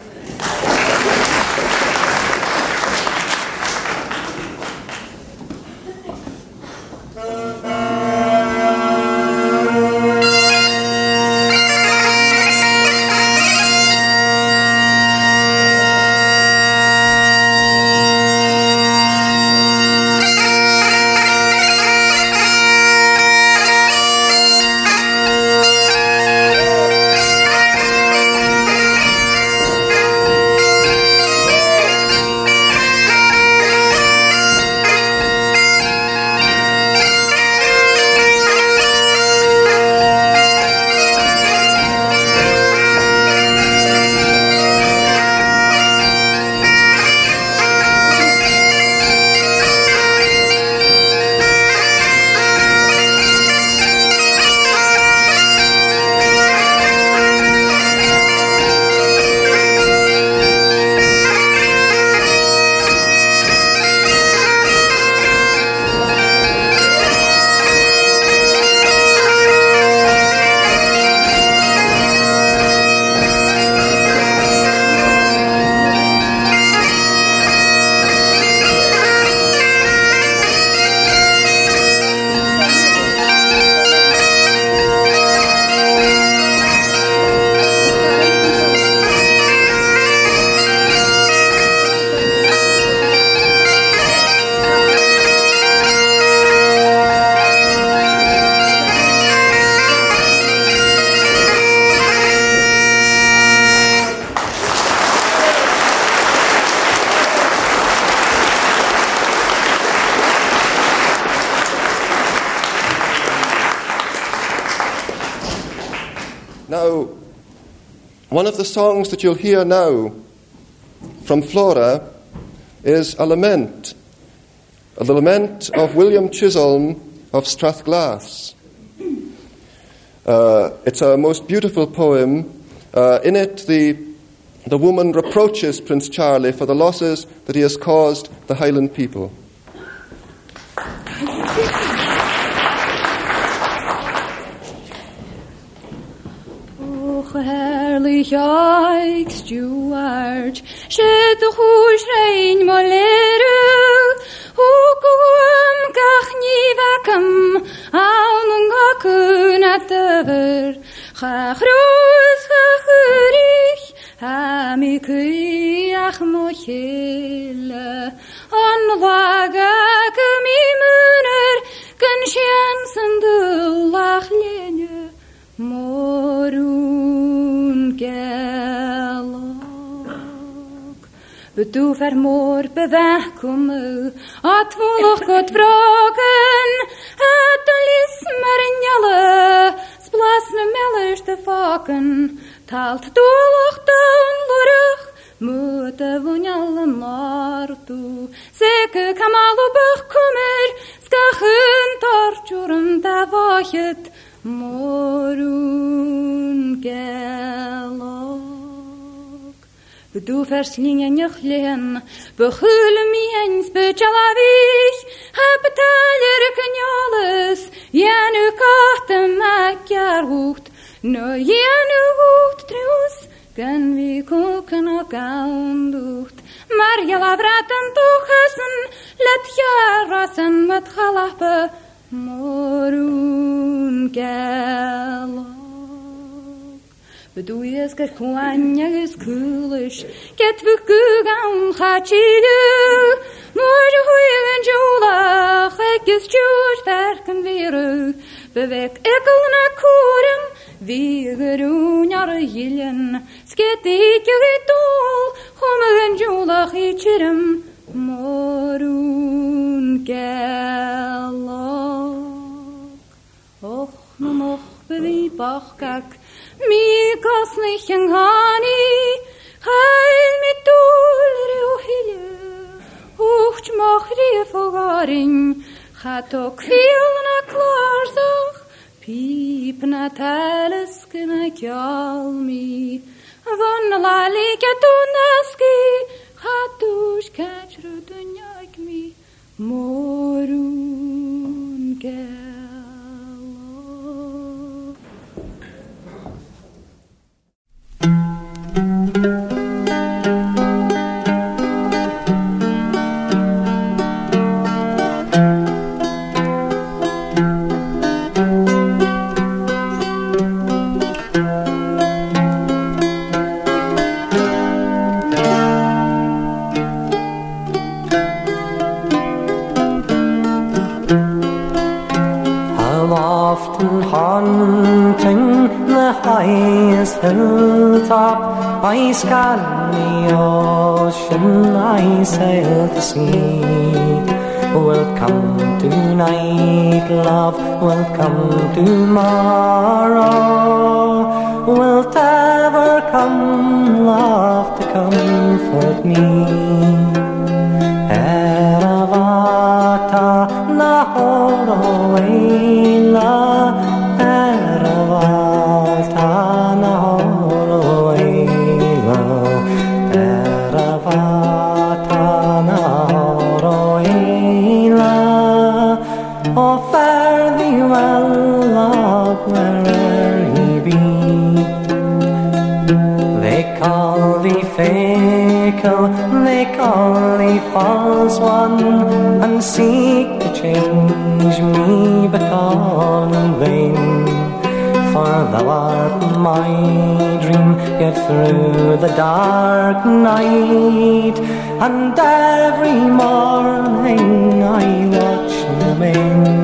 Songs that you'll hear now from Flora is a lament, a lament of William Chisholm of Strathglass. Uh, it's a most beautiful poem. Uh, in it, the, the woman reproaches Prince Charlie for the losses that he has caused the Highland people. Bedu fer mor beveckum at volch got vragen Morún gelog Bedu verslingen len, behullen mi eens bechalavich, habetaler kanjales, janu karte makjar hoed, no janu hoed trus, kan vi koken og gaunducht. Marja lavraten tuchasen, let jarasen. Du es ka kuanya es kulish Ket vuku gam khachilu Nur huyen jula Ek is juj verken veru Bevek ekelna kurum Vigerunyar yilin. Sket ikigitol Homen jula khichirim Morun gelok ah. Och, nomoch, bevi bach gak mi koslich yn hani, hael mi dŵl ryw hilio, hwcht moch rif o garin, chato cfil na clarsach, pip na von na lali gadwn asgi, chatwys catro dyniag mi, morwn gel. Often haunting the highest hilltop. I scan the ocean, I sail the sea. Welcome tonight, love. Welcome tomorrow. Wilt ever come, love, to comfort me? They call thee false one, and seek to change me, but all in vain. For thou art my dream, yet through the dark night, and every morning I watch the main.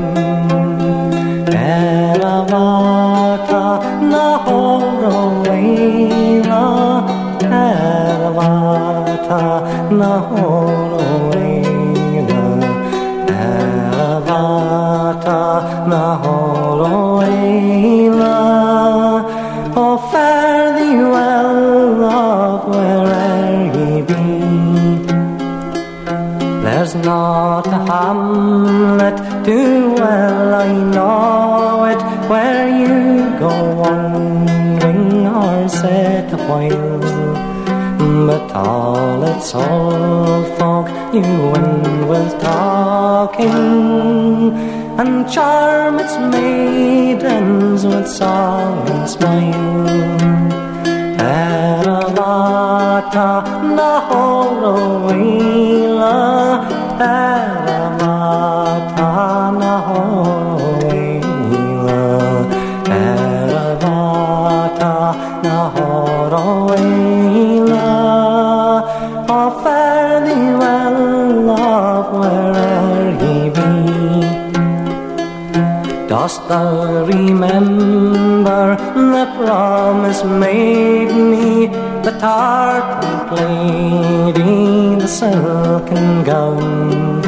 Eravata Nahoroela Eravata Nahoroela Eravata Nahoroela Oh, fare thee well, love, where'er ye be there's not a hamlet too well I know it where you go wandering or set a while. But all its old folk you and will talking and charm its maidens with song and smile. Eravata Nahoroela Eravata Dost thou remember the promise made me, the tartan lady, the silken gown,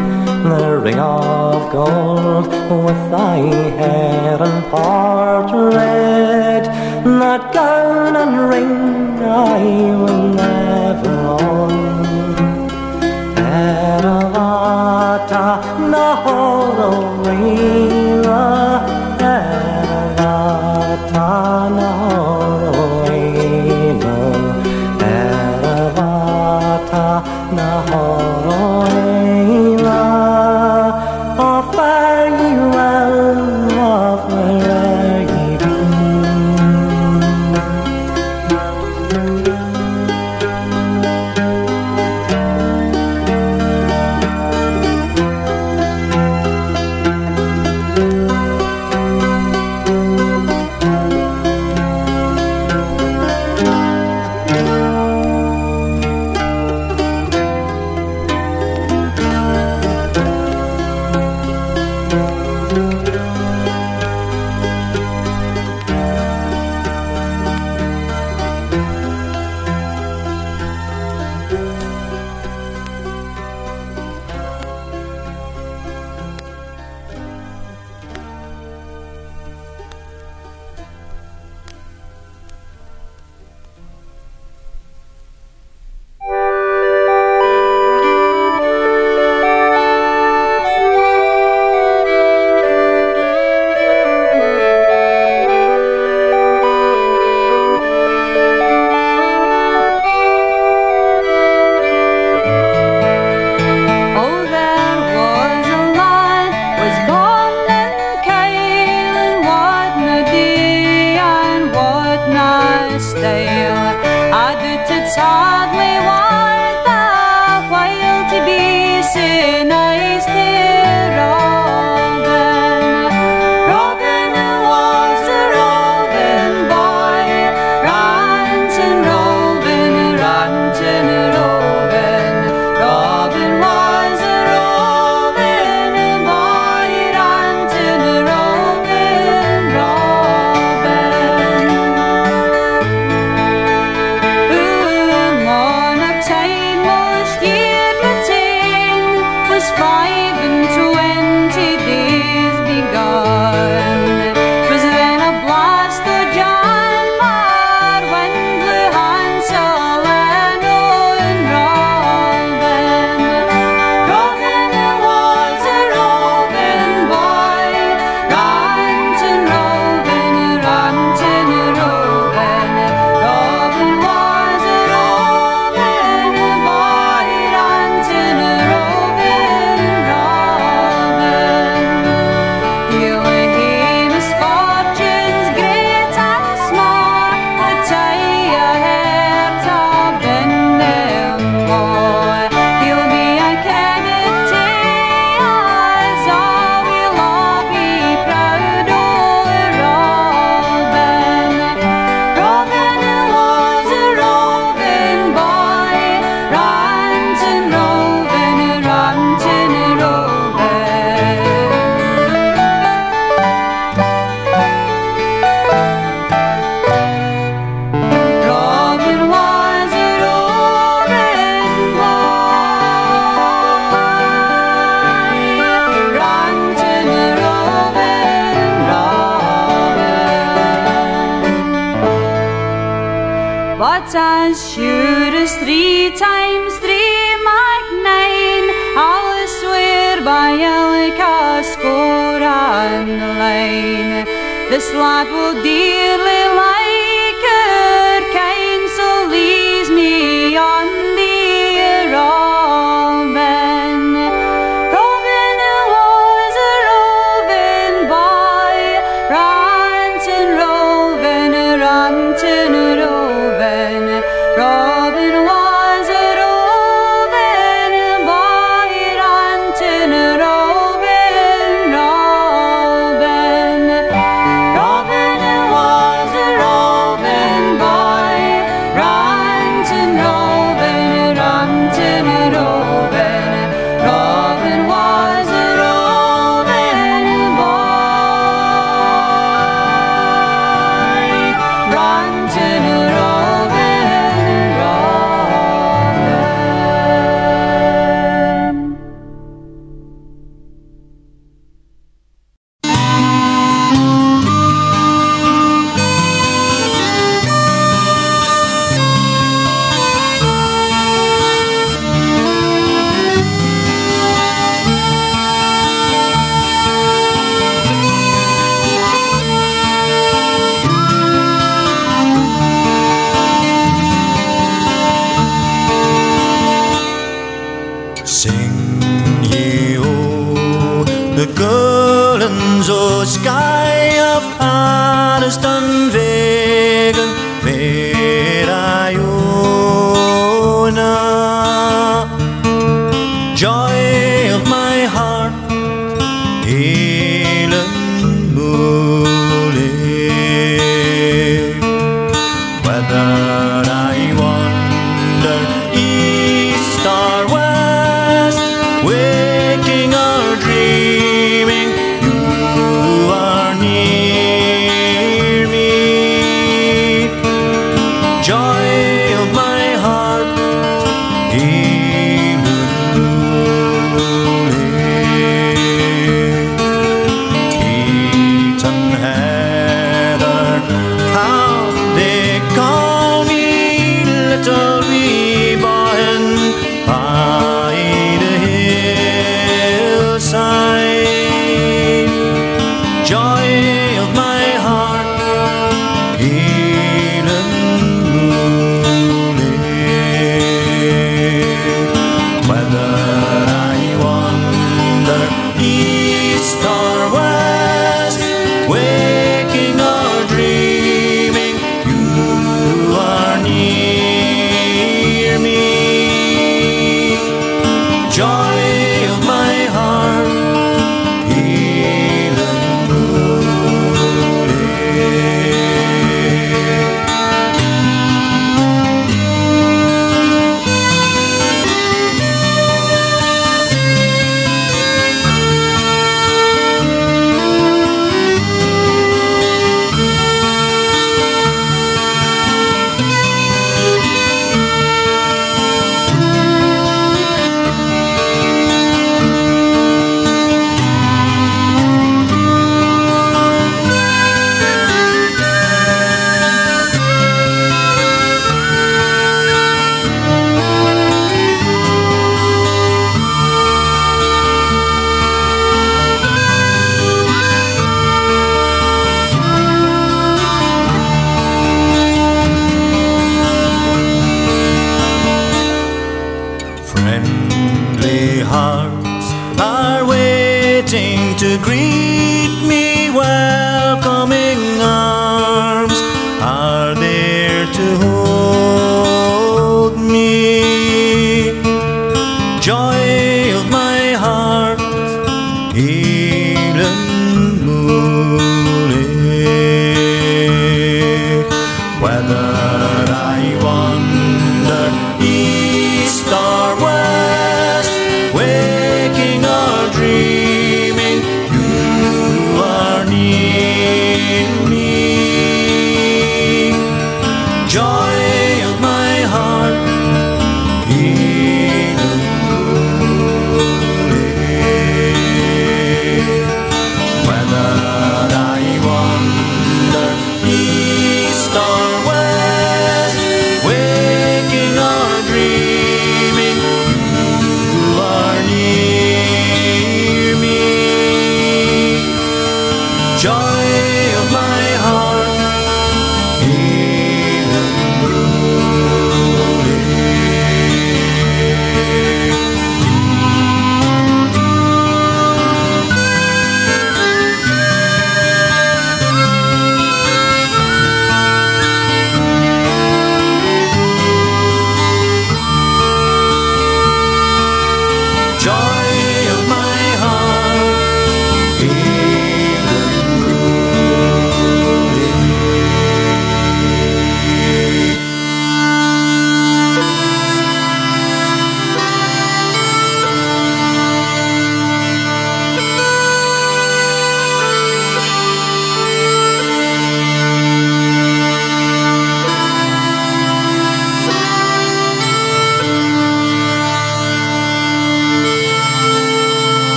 the ring of gold with thy hair and portrait, that gown and ring I will never own. Eravata Nahoroela Eravata three times three make nine. I'll swear by Elka score on the line. This lot will deal.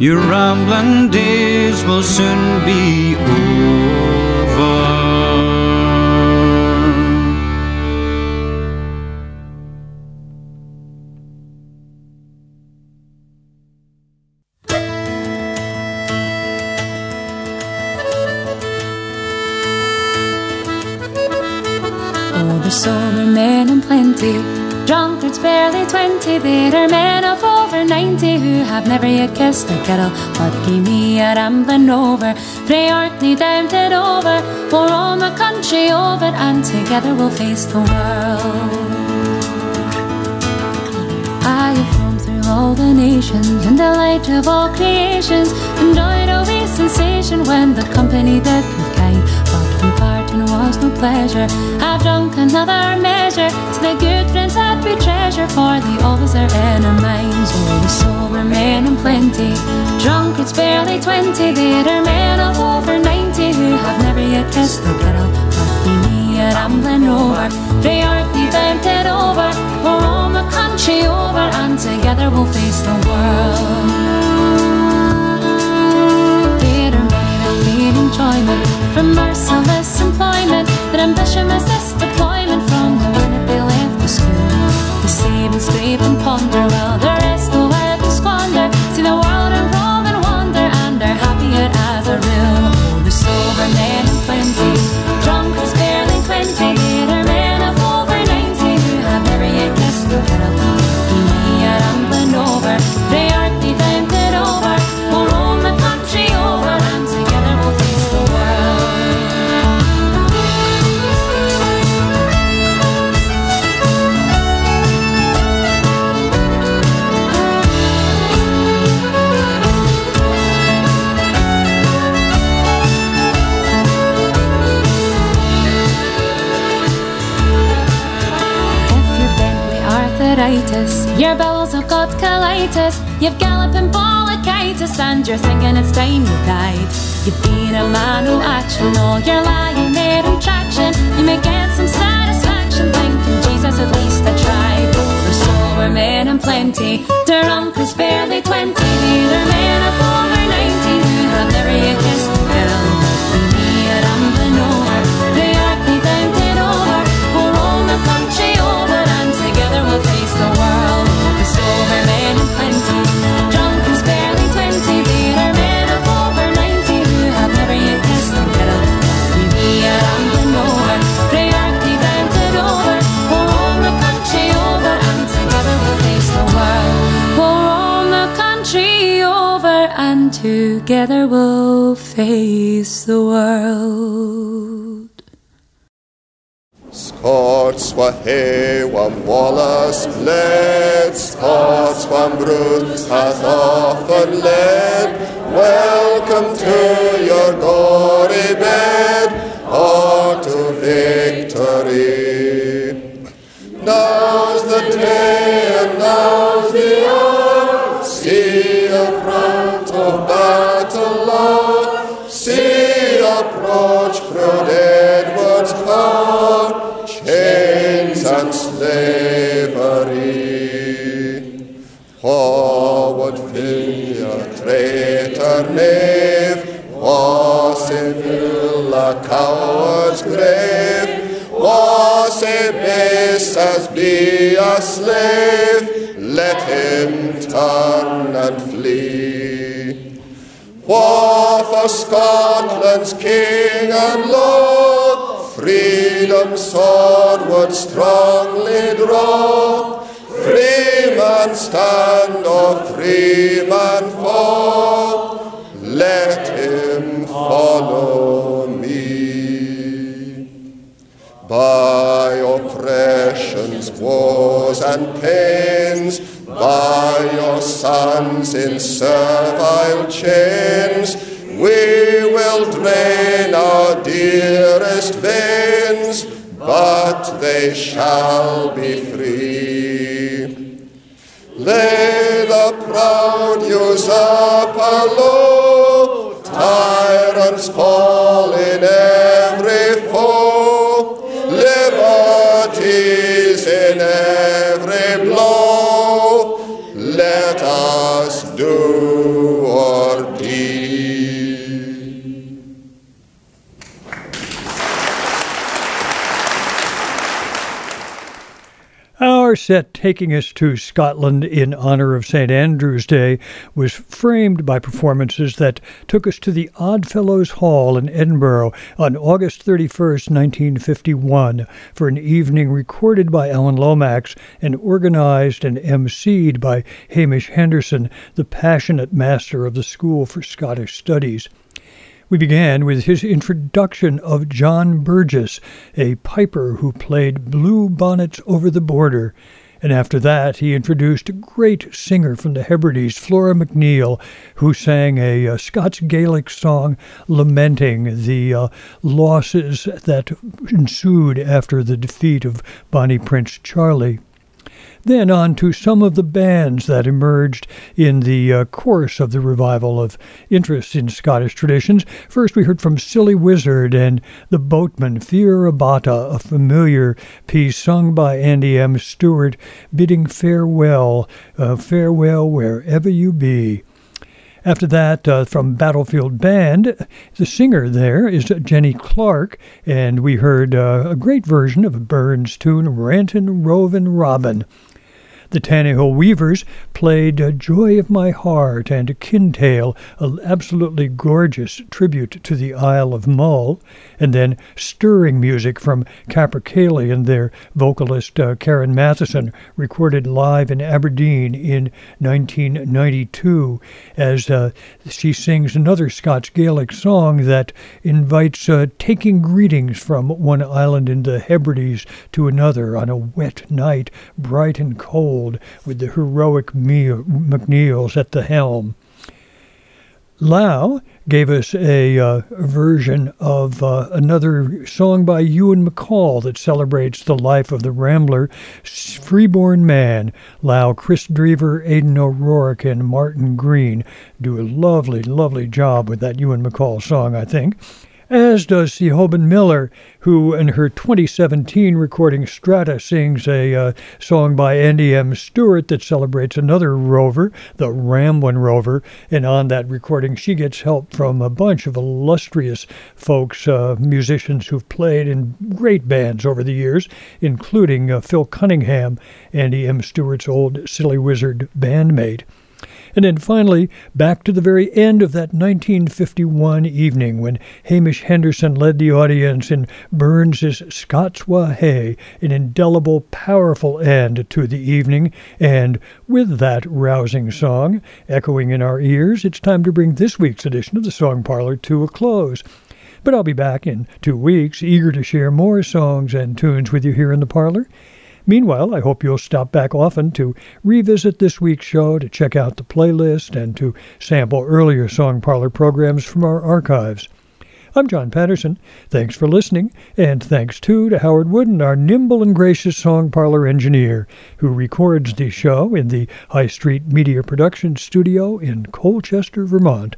Your rambling days will soon be over. Oh, plenty, drunkards barely twenty. Are men of over ninety who have never yet kissed a girl. But give me a rambling over, Bray Orkney down to Dover, for all the country over, and together we'll face the world. I have roamed through all the nations in the light of all creations. Enjoyed a wee sensation when the company did was no pleasure, I've drunk another measure to the good friends that we treasure, for they always are in our minds. Oh, the sober men in plenty, drunkards barely twenty. There are men of over ninety who have never yet kissed a girl. We me a rambling over, they are it over, we're all the country over, and together we'll face the world. Enjoyment from merciless employment, that ambition resists deployment from the minute they left the school. They save and scrape and ponder while the rest arthritis, your bowels have got colitis, you've galloping bronchitis, and you're thinking it's time you died. You've been a man who action all your lying there in traction. You may get some satisfaction thinking, Jesus, at least I tried. The sober men in plenty, drunkards barely twenty. Are men of over ninety who have never kissed together we'll face the world. Scots wa he wam Wallace bled, Scots wam Bruce hath often led. Welcome to your gory bed, or to victory. Now's the day and now's knave. Was in a coward's grave. Was it base as be a slave, let him turn and flee. War for Scotland's king and lord, freedom's sword would strongly draw. Free man stand or free man fall, follow me. By oppressions, wars, and pains, by your sons in servile chains, we will drain our dearest veins, but they shall be free. Lay the proud usurper low, tyrants fall in Our set taking us to Scotland in honor of St. Andrew's Day was framed by performances that took us to the Oddfellows Hall in Edinburgh on August 31st, 1951, for an evening recorded by Alan Lomax and organized and emceed by Hamish Henderson, the passionate master of the School for Scottish Studies. We began with his introduction of John Burgess, a piper who played Blue Bonnets over the Border. And after that, he introduced a great singer from the Hebrides, Flora MacNeil, who sang a, uh Scots Gaelic song lamenting the uh, losses that ensued after the defeat of Bonnie Prince Charlie. Then on to some of the bands that emerged in the uh, course of the revival of interest in Scottish traditions. First, we heard from Silly Wizard and The Boatman, Fear a' Bhàta, a familiar piece sung by Andy M. Stewart, bidding farewell, uh, farewell wherever you be. After that, uh, from Battlefield Band, the singer there is Jenny Clark, and we heard uh, a great version of Burns tune, Rantin' Rovin' Robin. The Tannahill Weavers played Joy of My Heart and Kintail, an absolutely gorgeous tribute to the Isle of Mull, and then stirring music from Capercaillie and their vocalist uh, Karen Matheson, recorded live in Aberdeen in 1992, as uh, she sings another Scots Gaelic song that invites uh, taking greetings from one island in the Hebrides to another on a wet night, bright and cold, with the heroic McNeils at the helm. Lau gave us a uh, version of uh, another song by Ewan MacColl that celebrates the life of the Rambler, Freeborn Man. Lau, Kris Drever, Aidan O'Rourke, and Martin Green do a lovely, lovely job with that Ewan MacColl song, I think as does Siobhan Miller, who in her 2017 recording Strata sings a uh, song by Andy M. Stewart that celebrates another rover, the Ramblin' Rover. And on that recording, she gets help from a bunch of illustrious folks, uh, musicians who've played in great bands over the years, including uh, Phil Cunningham, Andy M. Stewart's old Silly Wizard bandmate. And then finally, back to the very end of that 1951 evening when Hamish Henderson led the audience in Burns's Scots Wha Hae, an indelible, powerful end to the evening. And with that rousing song echoing in our ears, it's time to bring this week's edition of the Song Parlor to a close. But I'll be back in two weeks, eager to share more songs and tunes with you here in the parlor. Meanwhile, I hope you'll stop back often to revisit this week's show, to check out the playlist, and to sample earlier Song Parlor programs from our archives. I'm John Patterson. Thanks for listening, and thanks too to Howard Wooden, our nimble and gracious Song Parlor engineer, who records the show in the High Street Media Production Studio in Colchester, Vermont.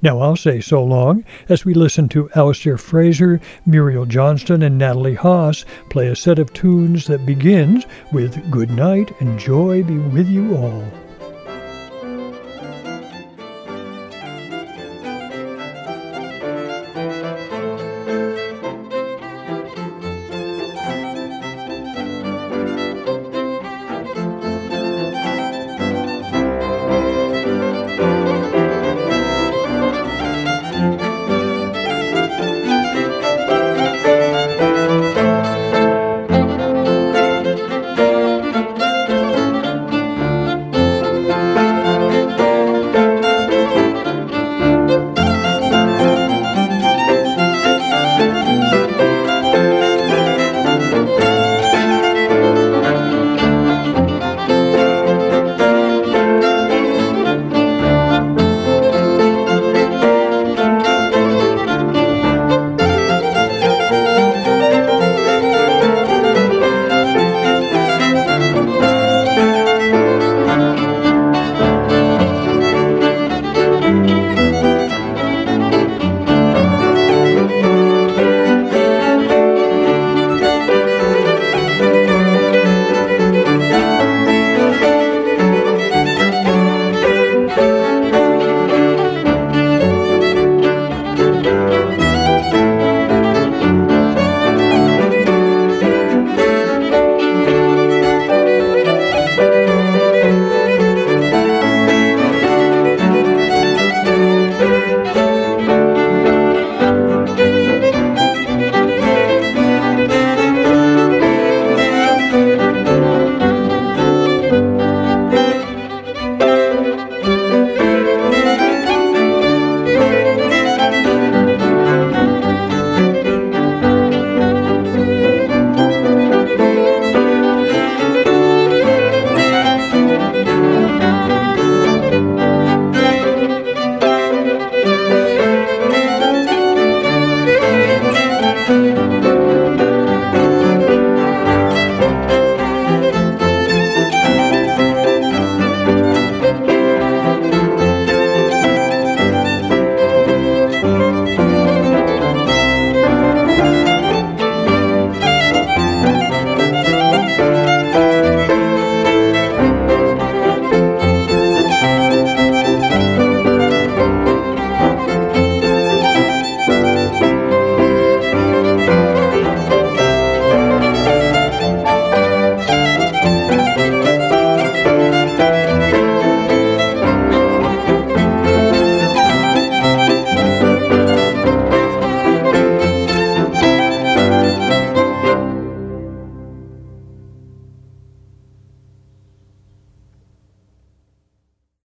Now I'll say so long as we listen to Alasdair Fraser, Muriel Johnstone, and Natalie Haas play a set of tunes that begins with Good Night and Joy Be With You All.